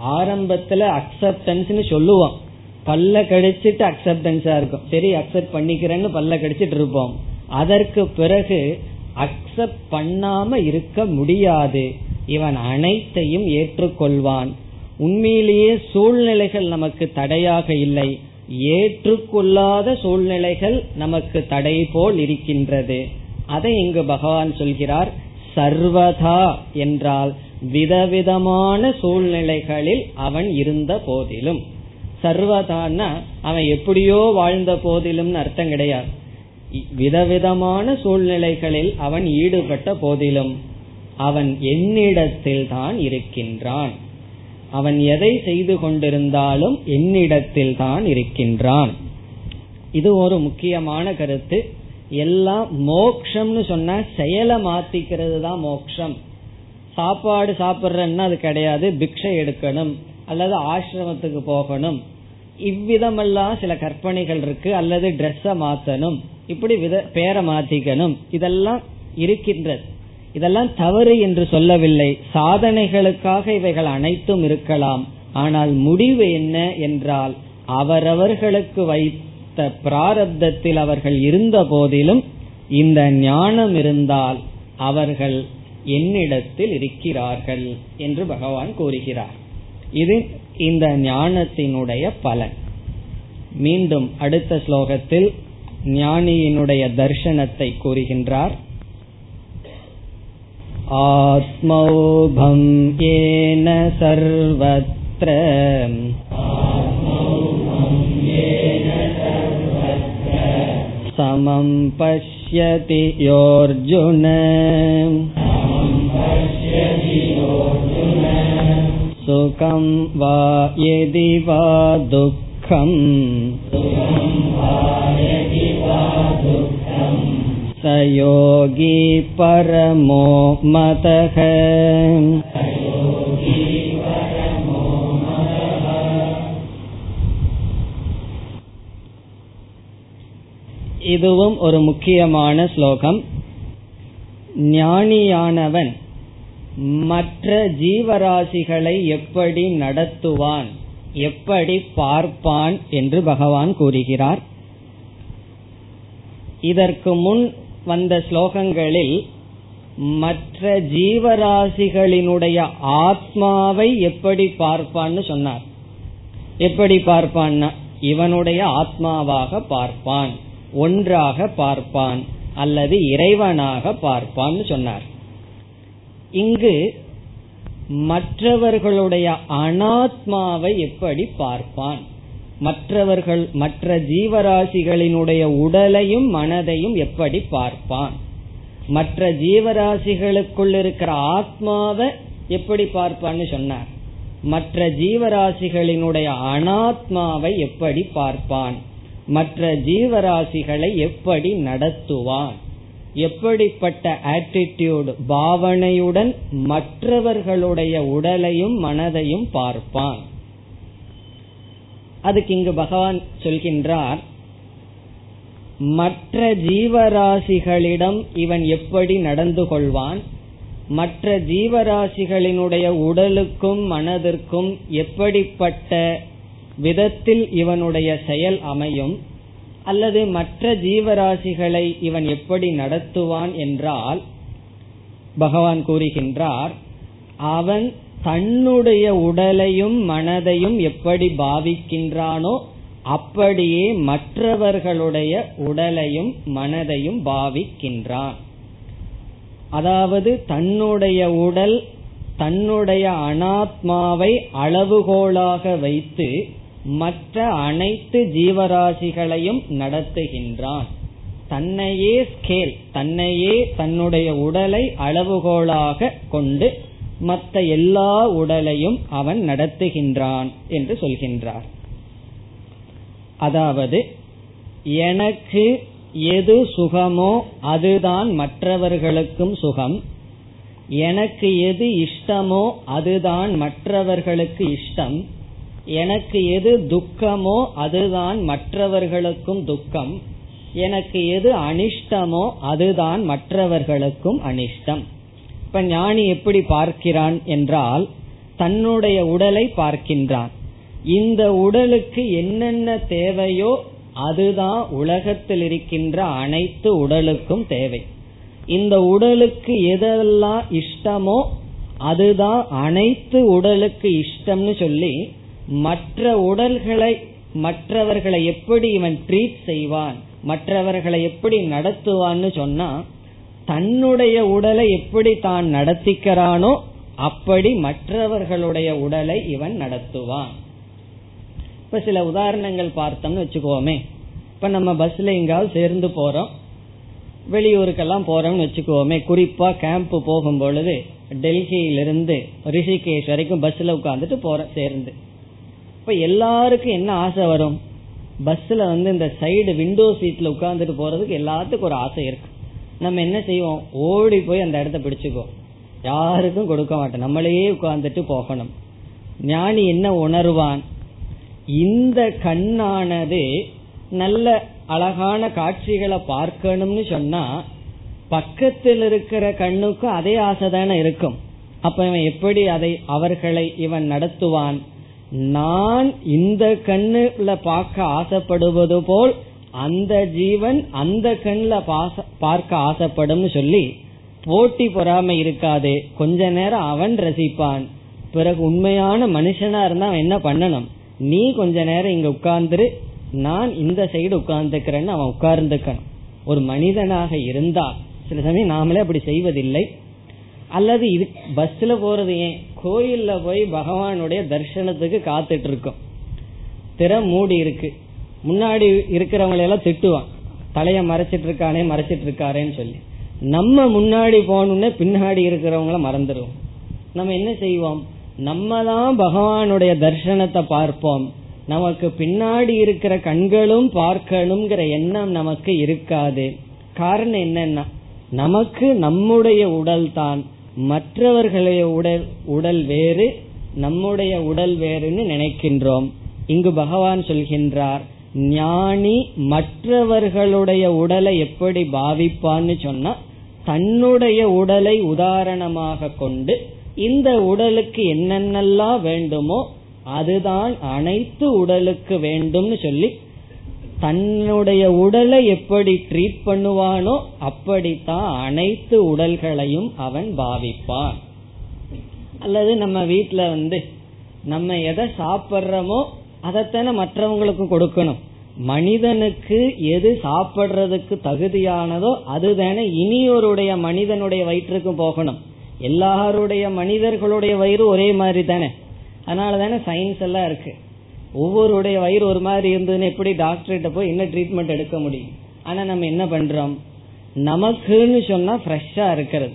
ஆரம்பத்துல அக்செப்டன்ஸ் சொல்லுவோம். பல்ல கடிச்சிட்டு அக்செப்டன்ஸா இருக்கும். சரி அக்செப்ட் பண்ணிக்கிறேன்னு பல்ல கடிச்சிட்டு இருப்போம். அதற்கு பிறகு அக்செப்ட் பண்ணாம இருக்க முடியாது. இவன் அனைத்தையும் ஏற்றுக்கொள்வான். உண்மையிலேயே சூழ்நிலைகள் நமக்கு தடையாக இல்லை. ஏற்றுக்கொள்ளாத சூழ்நிலைகள் நமக்கு தடை போல் இருக்கின்றது. அதை இங்கு பகவான் சொல்கிறார் சர்வதா என்றால் விதவிதமான சூழ்நிலைகளில் அவன் இருந்த போதிலும். சர்வதான்னா அவன் எப்படியோ வாழ்ந்த போதிலும் அர்த்தம் கிடையாது. விதவிதமான சூழ்நிலைகளில் அவன் ஈடுபட்ட போதிலும் அவன் என்னிடத்தில் தான் இருக்கின்றான். அவன் எதை செய்து கொண்டிருந்தாலும் என்னிடத்தில் தான் இருக்கின்றான். இது ஒரு முக்கியமான கருத்து. எல்லாம் மோக்ஷம்னு சொன்னா செயலை மாத்திக்கிறது தான் மோக்ஷம். சாப்பாடு சாப்பிட்றன்னா அது கிடையாது பிக்ஷை எடுக்கணும் அல்லது ஆசிரமத்துக்கு போகணும். இவ்விதமெல்லாம் சில கற்பனைகள் இருக்கு அல்லது ட்ரெஸ்ஸ மாத்தணும் இப்படி வித பேரை மாத்திக்கணும். இதெல்லாம் இருக்கின்றது. இதெல்லாம் தவறு என்று சொல்லவில்லை. சாதனைகளுக்காக இவைகள் அனைத்தும் இருக்கலாம். ஆனால் முடிவு என்ன என்றால் அவரவர்களுக்கு வைத்து பிராரப்தத்தில் அவர்கள் இருந்த போதிலும் இந்த ஞானம் இருந்தால் அவர்கள் என்னிடத்தில் இருக்கிறார்கள் என்று பகவான் கூறுகிறார் இது இந்த ஞானத்தினுடைய பலன் மீண்டும் அடுத்த ஸ்லோகத்தில் ஞானியினுடைய தர்சனத்தை கூறுகின்றார் आत्मौभं येन सर्वत्र समं पश्यति योऽर्जुन सुखं वा यदि वा दुःखम् स योगी परमो मतः இதுவும் ஒரு முக்கியமான ஸ்லோகம். ஞானியானவன் மற்ற ஜீவராசிகளை எப்படி நடத்துவான் எப்படி பார்ப்பான் என்று பகவான் கூறுகிறார். இதற்கு முன் வந்த ஸ்லோகங்களில் மற்ற ஜீவராசிகளினுடைய ஆத்மாவை எப்படி பார்ப்பான்னு சொன்னார். எப்படி பார்ப்பான்னா இவனுடைய ஆத்மாவாக பார்ப்பான். ஒன்றாக பார்ப்பான் அல்லது இறைவனாக பார்ப்பான்னு சொன்னார். இங்கு மற்றவர்களுடைய அனாத்மாவை எப்படி பார்ப்பான்? மற்றவர்கள் மற்ற ஜீவராசிகளினுடைய உடலையும் மனதையும் எப்படி பார்ப்பான்? மற்ற ஜீவராசிகளுக்குள் இருக்கிற ஆத்மாவை எப்படி பார்ப்பான்னு சொன்னார். மற்ற ஜீவராசிகளினுடைய அனாத்மாவை எப்படி பார்ப்பான்? மற்ற ஜீவராசிகளை எப்படி நடத்துவான்? எப்படிப்பட்ட ஆட்டிடியூட் பாவனையுடன் மற்றவர்களுடைய உடலையும் மனதையும் பார்ப்பான். அதுக்கு இங்கு பகவான் சொல்கின்றார் மற்ற ஜீவராசிகளிடம் இவன் எப்படி நடந்து கொள்வான்? மற்ற ஜீவராசிகளினுடைய உடலுக்கும் மனதிற்கும் எப்படிப்பட்ட விதத்தில் இவனுடைய செயல் அமையும் அல்லது மற்ற ஜீவராசிகளை இவன் எப்படி நடத்துவான் என்றால் பகவான் கூறுகின்றார் அவன் தன்னுடைய உடலையும் மனதையும் எப்படி பாவிக்கின்றானோ அப்படியே மற்றவர்களுடைய உடலையும் மனதையும் பாவிக்கின்றான். அதாவது தன்னுடைய உடல் தன்னுடைய அனாத்மாவை அளவுகோலாக வைத்து மற்ற அனைத்து ஜீவராசிகளையும் நடத்துகின்றான். தன்னையே ஸ்கேல் தன்னையே தன்னுடைய உடலை அளவுகோலாக கொண்டு மற்ற எல்லா உடலையும் அவன் நடத்துகின்றான் என்று சொல்கின்றார். அதாவது எனக்கு எது சுகமோ அதுதான் மற்றவர்களுக்கும் சுகம். எனக்கு எது இஷ்டமோ அதுதான் மற்றவர்களுக்கு இஷ்டம். எனக்கு எது துக்கமோ அதுதான் மற்றவர்களுக்கும் துக்கம். எனக்கு எது அனிஷ்டமோ அதுதான் மற்றவர்களுக்கும் அனிஷ்டம். இப்ப ஞானி எப்படி பார்க்கிறான் என்றால் தன்னுடைய உடலை பார்க்கின்றான். இந்த உடலுக்கு என்னென்ன தேவையோ அதுதான் உலகத்தில் இருக்கின்ற அனைத்து உடலுக்கும் தேவை. இந்த உடலுக்கு எதெல்லாம் இஷ்டமோ அதுதான் அனைத்து உடலுக்கு இஷ்டம்னு சொல்லி மற்ற உடல்களை மற்றவர்களை எப்படி இவன் ட்ரீட் செய்வான் மற்றவர்களை எப்படி நடத்துவான்னு சொன்னா தன்னுடைய உடலை எப்படி தான் நடத்திக்கிறானோ அப்படி மற்றவர்களுடைய உடலை இவன் நடத்துவான். இப்ப சில உதாரணங்கள் பார்த்தோம்னு வச்சுக்கோமே. இப்ப நம்ம பஸ்ல எங்காவது சேர்ந்து போறோம். வெளியூருக்கெல்லாம் போறோம்னு வச்சுக்கோமே. குறிப்பா கேம்ப் போகும் பொழுது டெல்லியிலிருந்து ரிஷிகேஷ் வரைக்கும் பஸ்ல உட்காந்துட்டு போற சேர்ந்து. இப்ப எல்லாருக்கும் என்ன ஆசை வரும்? பஸ்ல வந்து இந்த சைடு விண்டோ சீட்ல உட்காந்துட்டு போறதுக்கு எல்லாத்துக்கும் ஒரு ஆசை இருக்கு. நம்ம என்ன செய்வோம்? ஓடி போய் அந்த இடத்த பிடிச்சுக்கோ யாருக்கும் கொடுக்க மாட்டோம். நம்மளையே உட்கார்ந்துட்டு போகணும். ஞானி என்ன உணர்வான்? இந்த கண்ணானது நல்ல அழகான காட்சிகளை பார்க்கணும்னு சொன்னா பக்கத்தில் இருக்கிற கண்ணுக்கும் அதே ஆசை தானே இருக்கும். அப்ப இவன் எப்படி அதை அவர்களை இவன் நடத்துவான்? நான் இந்த கண்ணுல பார்க்க ஆசைப்படுவது போல் அந்த ஜீவன் அந்த கண்ணுல பார்க்க ஆசைப்படும் சொல்லி போட்டி பொறாமை இருக்காது. கொஞ்ச நேரம் அவன் ரசிப்பான். பிறகு உண்மையான மனுஷனா இருந்தா அவன் என்ன பண்ணணும்? நீ கொஞ்ச நேரம் இங்க உட்கார்ந்துரு. நான் இந்த சைடு உட்கார்ந்துக்கிறேன்னு அவன் உட்கார்ந்துக்கணும். ஒரு மனிதனாக இருந்தா சில சமயம் நாமளே அப்படி செய்வதில்லை. அல்லது இது பஸ்ல போறது ஏன்? கோயில்ல போய் பகவானுடைய தர்சனத்துக்கு காத்துட்டு இருக்கோம் திறம் மூடி இருக்கு. முன்னாடி இருக்கிறவங்களை எல்லாம் திட்டுவான். தலைய மறைச்சிட்டு இருக்கானே மறைச்சிட்டு இருக்காரேன்னு சொல்லி. நம்ம முன்னாடி போகணும்னே பின்னாடி இருக்கிறவங்கள மறந்துடுவோம். நம்ம என்ன செய்வோம்? நம்ம தான் பகவானுடைய தர்சனத்தை பார்ப்போம். நமக்கு பின்னாடி இருக்கிற கண்களும் பார்க்கணுங்கிற எண்ணம் நமக்கு இருக்காது. காரணம் என்னன்னா நமக்கு நம்முடைய உடல் தான் மற்றவர்களுடைய உடல் உடல் வேறு நம்முடைய உடல் வேறுன்னு நினைக்கின்றோம். இங்கு பகவான் சொல்கின்றார் ஞானி மற்றவர்களுடைய உடலை எப்படி பாவிப்பான்னு சொன்னா தன்னுடைய உடலை உதாரணமாக கொண்டு இந்த உடலுக்கு என்னென்னலாம் வேண்டுமோ அதுதான் அனைத்து உடலுக்கு வேண்டும்னு சொல்லி தன்னுடைய உடலை எப்படி ட்ரீட் பண்ணுவானோ அப்படித்தான் அனைத்து உடல்களையும் அவன் பாவிப்பான். அல்லது நம்ம வீட்டுல வந்து நம்ம எதை சாப்பிட்றோமோ அதைத்தானே மற்றவங்களுக்கு கொடுக்கணும். மனிதனுக்கு எது சாப்பிடுறதுக்கு தகுதியானதோ அதுதானே இனியோருடைய மனிதனுடைய வயிற்றுக்கு போகணும். எல்லாருடைய மனிதர்களுடைய வயிறு ஒரே மாதிரி தானே. அதனால தானே சயின்ஸ் எல்லாம் இருக்கு. ஒவ்வொருடைய வயிறு ஒரு மாதிரி இருந்ததுன்னு எப்படி டாக்டர்கிட்ட போய் என்ன ட்ரீட்மெண்ட் எடுக்க முடியும்? ஆனா நம்ம என்ன பண்றோம்? நமக்குன்னு சொன்னா ஃப்ரெஷ்ஷா இருக்கிறது.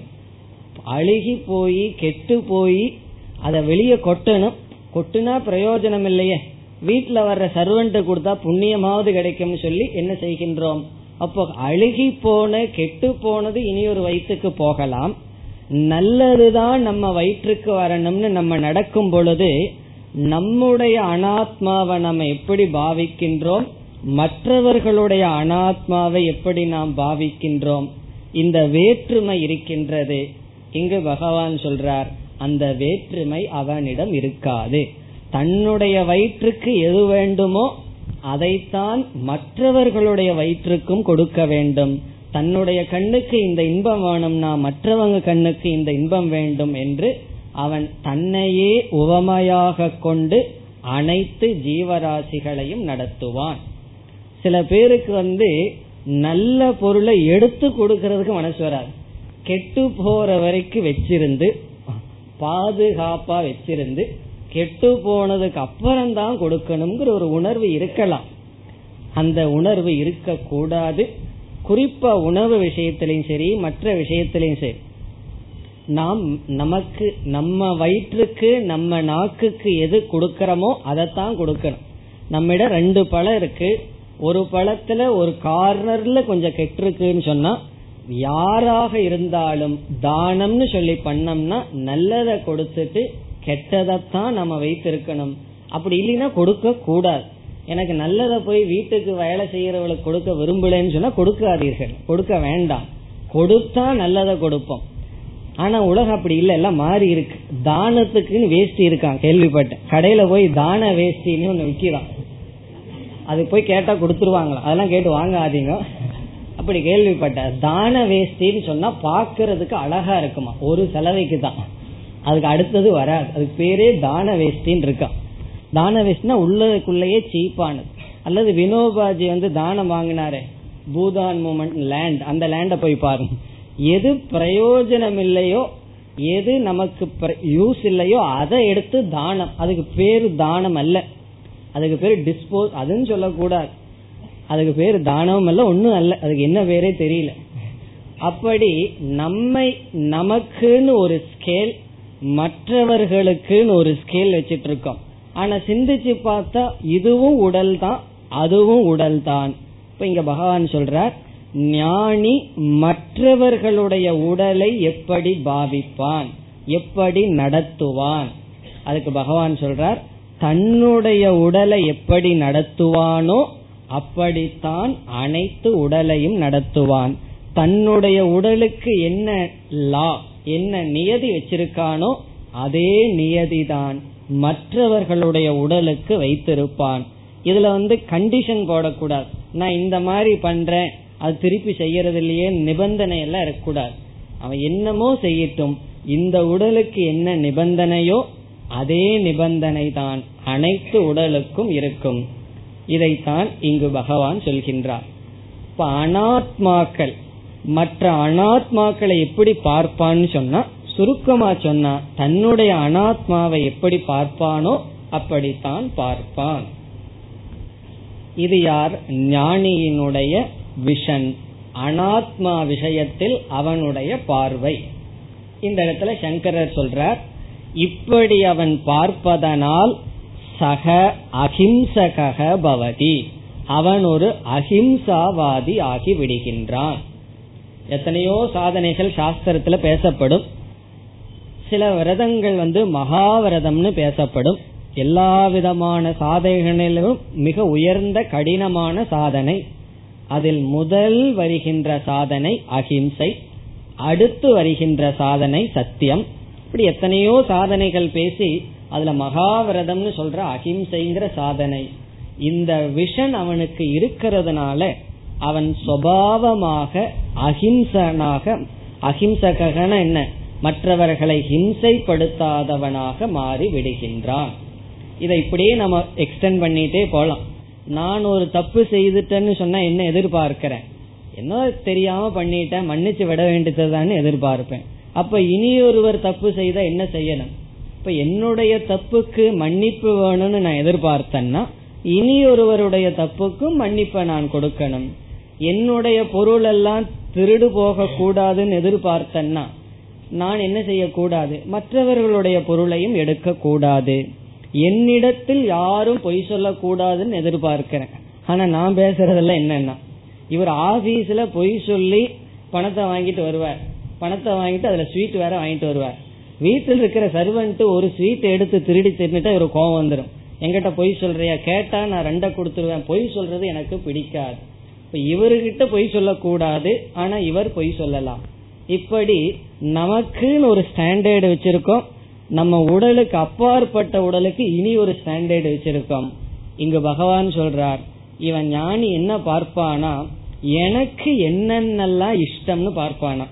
அழுகி போய் கெட்டு போய் அதை வெளியே கொட்டணும். கொட்டுனா பிரயோஜனம் இல்லையே. வீட்டுல வர்ற சர்வெண்ட் கொடுத்தா புண்ணியமாவது கிடைக்கும்னு சொல்லி என்ன செய்கின்றோம்? அப்போ அழுகி போன கெட்டு போனது இனி ஒரு வயிற்றுக்கு போகலாம். நல்லதுதான் நம்ம வயிற்றுக்கு வரணும்னு நம்ம நடக்கும் பொழுது நம்முடைய அனாத்மாவை நம்ம எப்படி பாவிக்கின்றோம்? மற்றவர்களுடைய அனாத்மாவை எப்படி நாம் பாவிக்கின்றோம்? இந்த வேற்றுமை இருக்கின்றது. இங்கு பகவான் சொல்றார் அந்த வேற்றுமை அவனிடம் இருக்காது. தன்னுடைய வயிற்றுக்கு எது வேண்டுமோ அதைத்தான் மற்றவர்களுடைய வயிற்றுக்கும் கொடுக்க வேண்டும். தன்னுடைய கண்ணுக்கு இந்த இன்பம் வேணும்னா மற்றவங்க கண்ணுக்கு இந்த இன்பம் வேண்டும் என்று அவன் தன்னையே உவமையாக கொண்டு அனைத்து ஜீவராசிகளையும் நடத்துவான். சில பேருக்கு வந்து நல்ல பொருளை எடுத்து கொடுக்கறதுக்கு மனசு வராது. கெட்டு போற வரைக்கும் வச்சிருந்து பாதுகாப்பா வச்சிருந்து கெட்டு போனதுக்கு அப்புறம் தான் கொடுக்கணுங்கிற ஒரு உணர்வு இருக்கலாம். அந்த உணர்வு இருக்கக்கூடாது. குறிப்பா உணவு விஷயத்திலையும் சரி மற்ற விஷயத்திலையும் சரி. நாம் நமக்கு நம்ம வயிற்றுக்கு நம்ம நாக்குக்கு எது கொடுக்கறோமோ அதைத்தான் கொடுக்கணும். நம்மிடம் ரெண்டு பழம் இருக்கு. ஒரு பழத்துல ஒரு கார்னர்ல கொஞ்சம் கெட்டிருக்குன்னு சொன்னா யாராக இருந்தாலும் தானம்னு சொல்லி பண்ணோம்னா நல்லதை கொடுத்துட்டு கெட்டதைத்தான் நம்ம வைத்திருக்கணும். அப்படி இல்லைன்னா கொடுக்க கூடாது. எனக்கு நல்லதை போய் வீட்டுக்கு வேலை செய்யறவளுக்கு கொடுக்க விரும்பலன்னு சொன்னா கொடுக்காதீர்கள். கொடுக்க வேண்டாம். கொடுத்தா நல்லதை கொடுப்போம். ஆனா உலகம் அப்படி இல்ல எல்லாம் மாறி இருக்கு. தானத்துக்குன்னு வேஷ்டி இருக்கான் கேள்விப்பட்டேன். கடையில போய் தான வேஷ்டின்னு ஒண்ணு விக்கிறான். அது போய் கேட்டா கொடுத்துருவாங்களா அதெல்லாம் கேட்டு வாங்காதீங்க. அப்படி கேள்விப்பட்ட தான வேஷ்டின்னு சொன்னா பாக்குறதுக்கு அழகா இருக்குமா? ஒரு செலவைக்கு தான் அதுக்கு அடுத்தது வராது. அதுக்கு பேரே தான வேஷ்டின்னு இருக்கான். தான வேஷ்டினா உள்ளதுக்குள்ளேயே சீப்பானது. அல்லது வினோபாஜி வந்து தானம் வாங்கினாரே. பூதான் மூமெண்ட் லேண்ட். அந்த லேண்ட போய் பாருங்க. எது பிரயோஜனம் இல்லையோ எது நமக்கு யூஸ் இல்லையோ அதை எடுத்து தானம். அதுக்கு பேரு தானம் அல்ல. அதுக்கு பேரு டிஸ்போஸ் அதுன்னு சொல்லக்கூடாது. அதுக்கு பேரு தானமும் அல்ல ஒன்னும் அல்ல. அதுக்கு என்ன பேரே தெரியல. அப்படி நம்மை நமக்குன்னு ஒரு ஸ்கேல் மற்றவர்களுக்குன்னு ஒரு ஸ்கேல் வச்சிட்டு இருக்கோம் ஆனா சிந்திச்சு பார்த்தா இதுவும் உடல் தான் அதுவும் உடல் தான் இப்ப இங்க பகவான் சொல்றார் ஞானி மற்றவர்களுடைய உடலை எப்படி பாவிப்பான்? எப்படி நடத்துவான்? அதுக்கு பகவான் சொல்றார் தன்னுடைய உடலை எப்படி நடத்துவானோ அப்படித்தான் அனைத்து உடலையும் நடத்துவான். தன்னுடைய உடலுக்கு என்ன லா என்ன நியதி வச்சிருக்கானோ அதே நியதிதான் மற்றவர்களுடைய உடலுக்கு வைத்திருப்பான். இதுல வந்து கண்டிஷன் போடக்கூடாது. நான் இந்த மாதிரி பண்றேன் அது திருப்பி செய்யறது இல்லையே நிபந்தனை எல்லாம் இருக்கக்கூடாது. அவன் என்னமோ செய்யட்டும் இந்த உடலுக்கு என்ன நிபந்தனையோ அதே நிபந்தனை தான் அனைத்து உடலுக்கும் இருக்கும். இதைத்தான் இங்கு பகவான் சொல்கின்றார். இப்ப அனாத்மாக்கள் மற்ற அனாத்மாக்களை எப்படி பார்ப்பான்னு சொன்னா சுருக்கமா சொன்னா தன்னுடைய அனாத்மாவை எப்படி பார்ப்பானோ அப்படித்தான் பார்ப்பான். இது யார்? ஞானியினுடைய விஷன் அனாத்மா விஷயத்தில் அவனுடைய பார்வை. இந்த இடத்துல சங்கரர் சொல்றார் இப்படி அவன் பார்ப்பதனால் சக அஹிம்சக பவதி. அவன் ஒரு அஹிம்சாவாதி ஆகி விடுகின்றான் எத்தனையோ சாதனைகள் சாஸ்திரத்துல பேசப்படும். சில விரதங்கள் வந்து மகாவிரதம்னு பேசப்படும். எல்லா விதமான சாதனைகளிலும் மிக உயர்ந்த கடினமான சாதனை. அதில் முதல் வருகின்ற சாதனை அகிம்சை அடுத்து வருகின்ற சாதனை சத்தியம். இப்படி எத்தனையோ சாதனைகள் பேசி அதுல மகாவிரதம்னு சொல்ற அகிம்சைங்கிற சாதனை. இந்த விஷன் அவனுக்கு இருக்கிறதுனால அவன் சுவாவமாக அஹிம்சனாக அஹிம்சகன என்ன? மற்றவர்களை ஹிம்சைப்படுத்தாதவனாக மாறி விடுகின்றான் இதை இப்படியே நம்ம எக்ஸ்டெண்ட் பண்ணிட்டே போலாம். நான் ஒரு தப்பு செய்துட்டேன்னு சொன்னா என்ன எதிர்பார்க்கிறேன்? என்ன தெரியாம பண்ணிட்டேன் மன்னிச்சு விட வேண்டியதுதான் எதிர்பார்ப்பேன். அப்ப இனி ஒருவர் தப்பு செய்தா என்ன செய்யணும்? இப்ப என்னுடைய தப்புக்கு மன்னிப்பு வேணும்னு நான் எதிர்பார்த்தேன்னா இனி ஒருவருடைய தப்புக்கும் மன்னிப்பை நான் கொடுக்கணும். என்னுடைய பொருள் எல்லாம் திருடு போக கூடாதுன்னு எதிர்பார்த்தேன்னா நான் என்ன செய்யக்கூடாது? மற்றவர்களுடைய பொருளையும் எடுக்க கூடாது என்னிடத்தில் யாரும் பொய் சொல்லக்கூடாதுன்னு எதிர்பார்க்கிறேன். ஆனா நான் பேசுறதெல்லாம் என்னன்னா இவர் ஆபீஸ்ல பொய் சொல்லி பணத்தை வாங்கிட்டு வருவார். பணத்தை வாங்கிட்டு அதுல ஸ்வீட் வேற வாங்கிட்டு வருவார். வீட்டில் இருக்கிற சர்வன்ட் ஒரு ஸ்வீட் எடுத்து திருடி திருந்துட்டா இவர் கோவம் வந்துடும் எங்கிட்ட பொய் சொல்றியா? கேட்டா நான் ரெண்டை கொடுத்துருவேன். பொய் சொல்றது எனக்கு பிடிக்காது. இப்ப இவர்கிட்ட பொய் சொல்லக்கூடாது ஆனா இவர் பொய் சொல்லலாம். இப்படி நமக்குன்னு ஒரு ஸ்டாண்டர்டு வச்சிருக்கோம். நம்ம உடலுக்கு அப்பாற்பட்ட உடலுக்கு இனி ஒரு ஸ்டாண்டர்ட் வச்சிருக்கோம். இங்கு பகவான் சொல்றார் இவன் ஞானி என்ன பார்ப்பானா? எனக்கு என்னென்னலாம் இஷ்டம்னு பார்ப்பானா?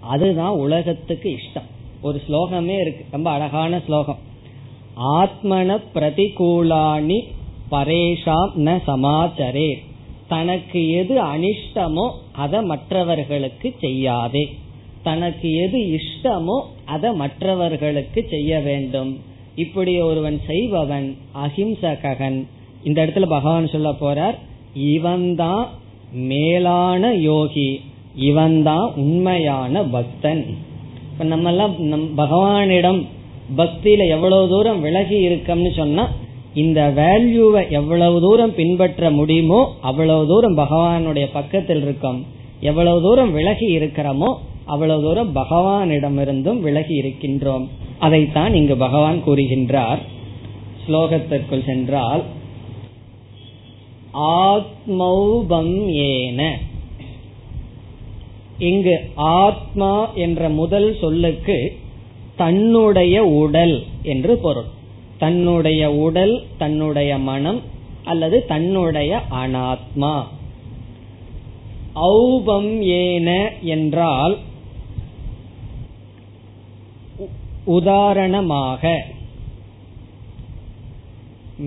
அதுதான் உலகத்துக்கு இஷ்டம். ஒரு ஸ்லோகமே இருக்கு. ரொம்ப அழகான ஸ்லோகம். ஆத்மன பிரதிகூலாணி பரேஷாம் ந சமாச்சரே. தனக்கு எது அனிஷ்டமோ அதை மற்றவர்களுக்கு செய்யாதே. தனக்கு எது இஷ்டமோ அதை மற்றவர்களுக்கு செய்ய வேண்டும். இப்படி ஒருவன் செய்பவன் அஹிம்சகன். இந்த இடத்துல பகவான் சொல்ல போறார் இவன்தான் மேலான யோகி இவன்தான் உண்மையான பக்தன். இப்ப நம்ம எல்லாம் நம் பகவானிடம் பக்தியில எவ்வளவு தூரம் விலகி இருக்கோம்னு சொன்னா இந்த வேல்யூவை எவ்வளவு தூரம் பின்பற்ற முடியுமோ அவ்வளவு தூரம் பகவானுடைய பக்கத்தில் இருக்கோம். எவ்வளவு தூரம் விலகி இருக்கிறோமோ அவ்வளவு தூரம் பகவானிடமிருந்தும் விலகி இருக்கின்றோம். அதைத்தான் இங்கு பகவான் கூறுகின்றார். ஸ்லோகத்திற்குள் சென்றால் ஆத்மௌபம் ஏன. இங்கு ஆத்மா என்ற முதல் சொல்லுக்கு தன்னுடைய உடல் என்று பொருள். தன்னுடைய உடல் தன்னுடைய மனம் அல்லது தன்னுடைய அனாத்மா. ஔபம் ஏன என்றால் உதாரணமாக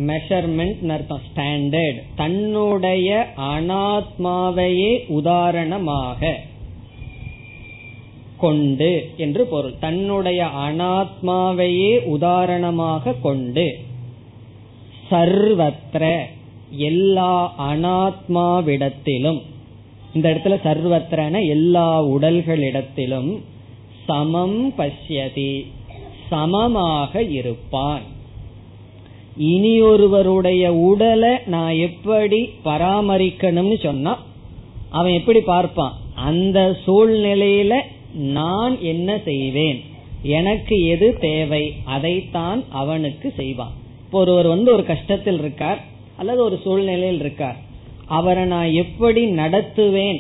மெஷர்மெண்ட் அர்த்தம் ஸ்டாண்டர்ட் தன்னுடைய அனாத்மாவையே உதாரணமாக கொண்டு என்று பொருள். தன்னுடைய அனாத்மாவையே உதாரணமாக கொண்டு சர்வத்திர எல்லா அனாத்மாவிடத்திலும் இந்த இடத்துல சர்வத்திரன எல்லா உடல்களிடத்திலும் சமம் பசியதி சமமாக இருப்பான் இனி ஒருவருடைய உடலை நான் எப்படி பராமரிக்கணும்னு சொன்னா அவன் எப்படி பார்ப்பான்? அந்த சூழ்நிலையில நான் என்ன செய்வேன்? எனக்கு எது தேவை? அதைத்தான் அவனுக்கு செய்வான். இப்போ ஒருவர் வந்து ஒரு கஷ்டத்தில் இருக்கார் அல்லது ஒரு சூழ்நிலையில் இருக்கார். அவரை நான் எப்படி நடத்துவேன்?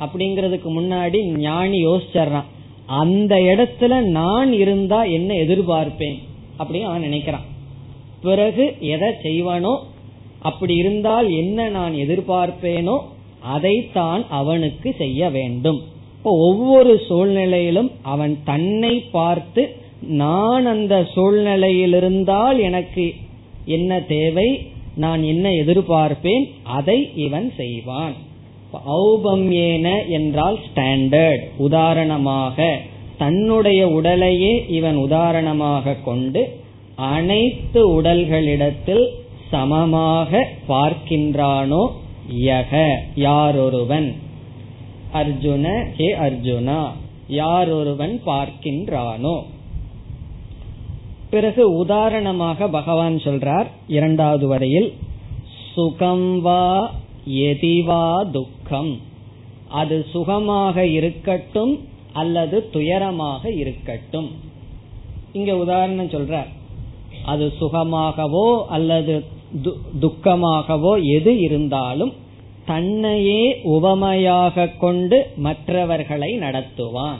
அப்படிங்கறதுக்கு முன்னாடி ஞானி யோசிச்சர்றான். அந்த இடத்துல நான் இருந்தா என்ன எதிர்பார்ப்பேன்? அப்படின்னு அவன் நினைக்கிறான். பிறகு எதை செய்வானோ அப்படி இருந்தால் என்ன நான் எதிர்பார்ப்பேனோ அதைத்தான் அவனுக்கு செய்ய வேண்டும். இப்போ ஒவ்வொரு சூழ்நிலையிலும் அவன் தன்னை பார்த்து நான் அந்த சூழ்நிலையில் இருந்தால் எனக்கு என்ன தேவை நான் என்ன எதிர்பார்ப்பேன் அதை இவன் செய்வான். ஔபம்யேன என்றால் ஸ்டாண்டர்ட் உதாரணமாக தன்னுடைய உடலையே இவன் உதாரணமாக கொண்டு அனைத்து உடல்களிடத்தில் சமமாக பார்க்கின்றானோ யக யாரொருவன்? அர்ஜுன ஹே அர்ஜுனா யாரொருவன் பார்க்கின்றானோ? பிறகு உதாரணமாக பகவான் சொல்றார் இரண்டாவது வரையில் சுகம் வா எதிவா துக்கம். அது சுகமாக இருக்கட்டும் அல்லது துயரமாக இருக்கட்டும். இங்க உதாரணம் சொல்ற அது சுகமாகவோ அல்லது துக்கமாகவோ எது இருந்தாலும் தன்னையே உவமையாக கொண்டு மற்றவர்களை நடத்துவான்.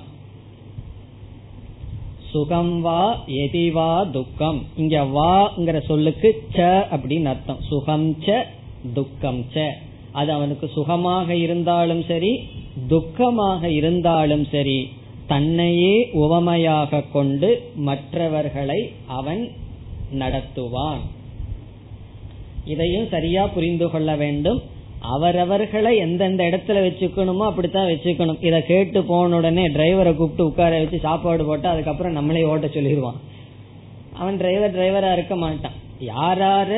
சுகம் வா எதிவா துக்கம். இங்க வாங்கிற சொல்லுக்கு ச அப்படின்னு அர்த்தம். சுகம் ச துக்கம் ச. அது அவனுக்கு சுகமாக இருந்தாலும் சரி துக்கமாக இருந்தாலும் சரி தன்னையே உவமையாக கொண்டு மற்றவர்களை அவன் நடத்துவான். இதையும் சரியா புரிந்து கொள்ள வேண்டும். அவரவர்களை எந்தெந்த இடத்துல வச்சுக்கணுமோ அப்படித்தான் வச்சுக்கணும். இதை கேட்டு போன உடனே டிரைவரை கூப்பிட்டு உட்கார வச்சு சாப்பாடு போட்டு அதுக்கப்புறம் நம்மளே ஓட்ட சொல்லிடுவான். அவன் டிரைவர் டிரைவரா இருக்க மாட்டான். யாரார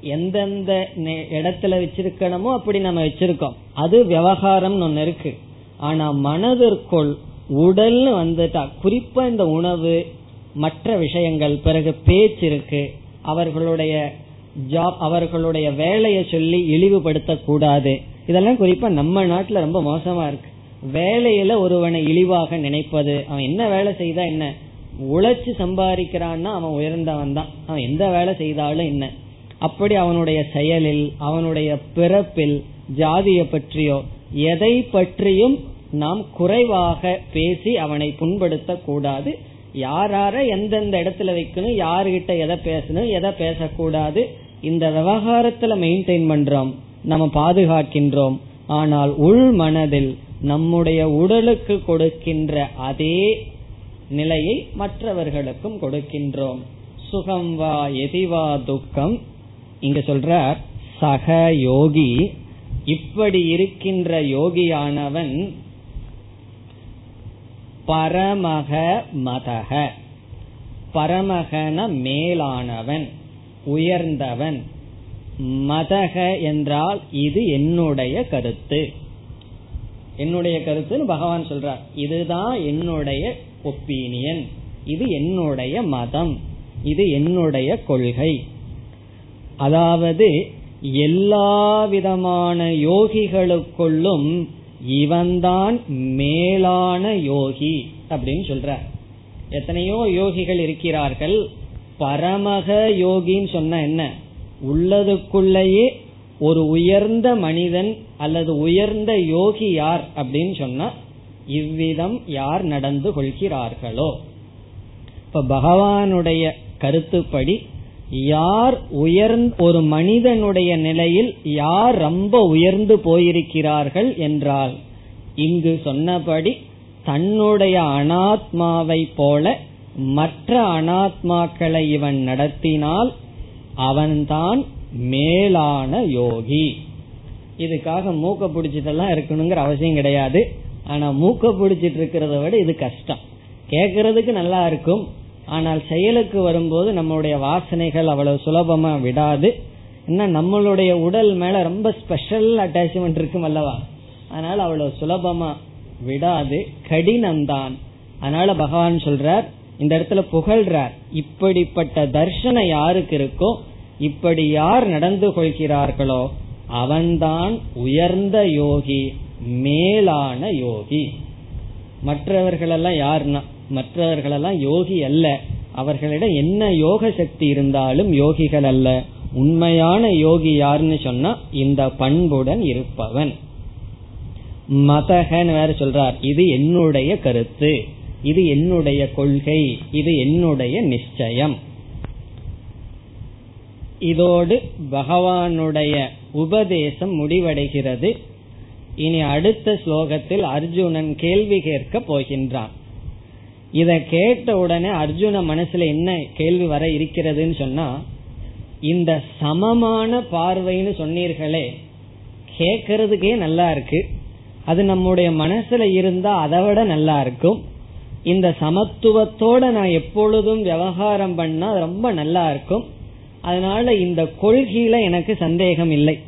எந்தெந்த இடத்துல வச்சிருக்கணுமோ அப்படி நம்ம வச்சிருக்கோம். அது விவகாரம் ஒன்னு இருக்கு. ஆனா மனதிற்குள் உடல்னு வந்துட்டா குறிப்பா இந்த உணவு மற்ற விஷயங்கள் பிறகு பேச்சு இருக்கு அவர்களுடைய ஜாப் அவர்களுடைய வேலையை சொல்லி இழிவுபடுத்த கூடாது இதெல்லாம் குறிப்பா நம்ம நாட்டுல ரொம்ப மோசமா இருக்கு. வேலையில ஒருவனை இழிவாக நினைப்பது அவன் என்ன வேலை செய்தா என்ன? உழைச்சு சம்பாதிக்கிறான்னா அவன் உயர்ந்தவன் தான் அவன் எந்த வேலை செய்தாலும் என்ன? அப்படி அவனுடைய செயலில் அவனுடைய பிறப்பில் ஜாதியை பற்றியோ எதை பற்றியும் நாம் குறைவாக பேசி அவனை புண்படுத்த கூடாது யாரார எந்தெந்த இடத்துல வைக்கணும் யாருகிட்ட எதை பேசணும் எதை பேசக்கூடாது இந்த விவகாரத்துல மெயின்டைன் பண்றோம் நம்ம பாதுகாக்கின்றோம். ஆனால் உள் மனதில் நம்முடைய உடலுக்கு கொடுக்கின்ற அதே நிலையை மற்றவர்களுக்கும் கொடுக்கின்றோம். சுகம் வா எதிவா துக்கம். இங்க சொல்றார் சக யோகி இப்படி இருக்கின்ற யோகியானவன் பரமக மதக. பரமகன மேலானவன் உயர்ந்தவன். மதக என்றால் இது என்னுடைய கருத்து. என்னுடைய கருத்துன்னு பகவான் சொல்றார் இதுதான் என்னுடைய ஒப்பீனியன் இது என்னுடைய மதம் இது என்னுடைய கொள்கை. அதாவது எல்லா விதமான யோகிகளுக்குள்ளும் இவன்தான் மேலான யோகி அப்படின்னு சொல்ற. எத்தனையோ யோகிகள் இருக்கிறார்கள். பரமக யோகின்னு சொன்ன என்ன? உள்ளதுக்குள்ளேயே ஒரு உயர்ந்த மனிதன் அல்லது உயர்ந்த யோகி யார் அப்படின்னு சொன்னா இவ்விதம் யார் நடந்து கொள்கிறார்களோ? இப்ப பகவானுடைய கருத்துப்படி யார் உயர்ந்த ஒரு மனிதனுடைய நிலையில் யார் ரொம்ப உயர்ந்து போயிருக்கிறார்கள் என்றால் இங்கு சொன்னபடி தன்னுடைய அனாத்மாவை போல மற்ற அனாத்மாக்களை இவன் நடத்தினால் அவன்தான் மேலான யோகி. இதுக்காக மூக்க பிடிச்சிட்டெல்லாம் இருக்கணுங்கிற அவசியம் கிடையாது. ஆனா மூக்க பிடிச்சிட்டு இருக்கிறத விட இது கஷ்டம். கேக்குறதுக்கு நல்லா இருக்கும். ஆனால் செயலுக்கு வரும்போது நம்மளுடைய வாசனைகள் அவ்வளவு சுலபமா விடாது. என்ன நம்மளுடைய உடல் மேல ரொம்ப ஸ்பெஷல் அட்டாச்மெண்ட் இருக்கும் அல்லவா? அதனால அவ்வளவு சுலபமா விடாது. கடினம்தான். அதனால பகவான் சொல்றார் இந்த இடத்துல புகழ்றார். இப்படிப்பட்ட தர்ஷனம் யாருக்கு இருக்கோ இப்படி யார் நடந்து கொள்கிறார்களோ அவன்தான் உயர்ந்த யோகி மேலான யோகி. மற்றவர்களெல்லாம் யாருன்னா மற்றவர்களெல்லாம் யோகி அல்ல. அவர்களிடம் என்ன யோக சக்தி இருந்தாலும் யோகிகள் அல்ல. உண்மையான யோகி யாருன்னு சொன்னா இந்த பண்புடன் இருப்பவன். மதகன் வேற சொல்றார். இது என்னுடைய கருத்து. இது என்னுடைய கொள்கை. இது என்னுடைய நிச்சயம். இதோடு பகவானுடைய உபதேசம் முடிவடைகிறது. இனி அடுத்த ஸ்லோகத்தில் அர்ஜுனன் கேள்வி கேட்க போகின்றான். இத கேட்ட உடனே அர்ஜுன மனசுல என்ன கேள்வி வர இருக்கிறதுன்னு சொன்னா இந்த சமமான பார்வைன்னு சொன்னீர்களே கேக்கிறதுக்கே நல்லா இருக்கு. அது நம்முடைய மனசுல இருந்தா அதை விட நல்லா இருக்கும். இந்த சமத்துவத்தோட நான் எப்பொழுதும் விவகாரம் பண்ணா ரொம்ப நல்லா இருக்கும். அதனால இந்த கொள்கையில எனக்கு சந்தேகம் இல்லை.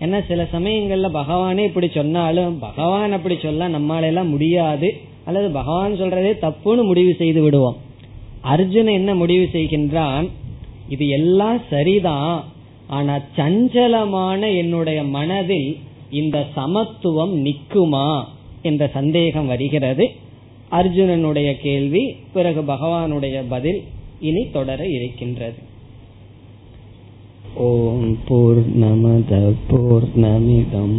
ஏன்னா சில சமயங்கள்ல பகவானே இப்படி சொன்னாலும் பகவான் அப்படி சொல்ல நம்மளால எல்லாம் முடியாது. அல்லது பகவான் சொல்றதே தப்புன்னு முடிவு செய்து விடுவோம். அர்ஜுன் என்ன முடிவு செய்கின்றான்? இது எல்லாம் சரிதான். ஆனா சஞ்சலமான என்னுடைய மனதில் இந்த சமத்துவம் நிக்குமா என்ற சந்தேகம் வருகிறது. அர்ஜுனனுடைய கேள்வி பிறகு பகவானுடைய பதில் இனி தொடர இருக்கின்றது. ஓம் போர் நமத போர் நமிதம்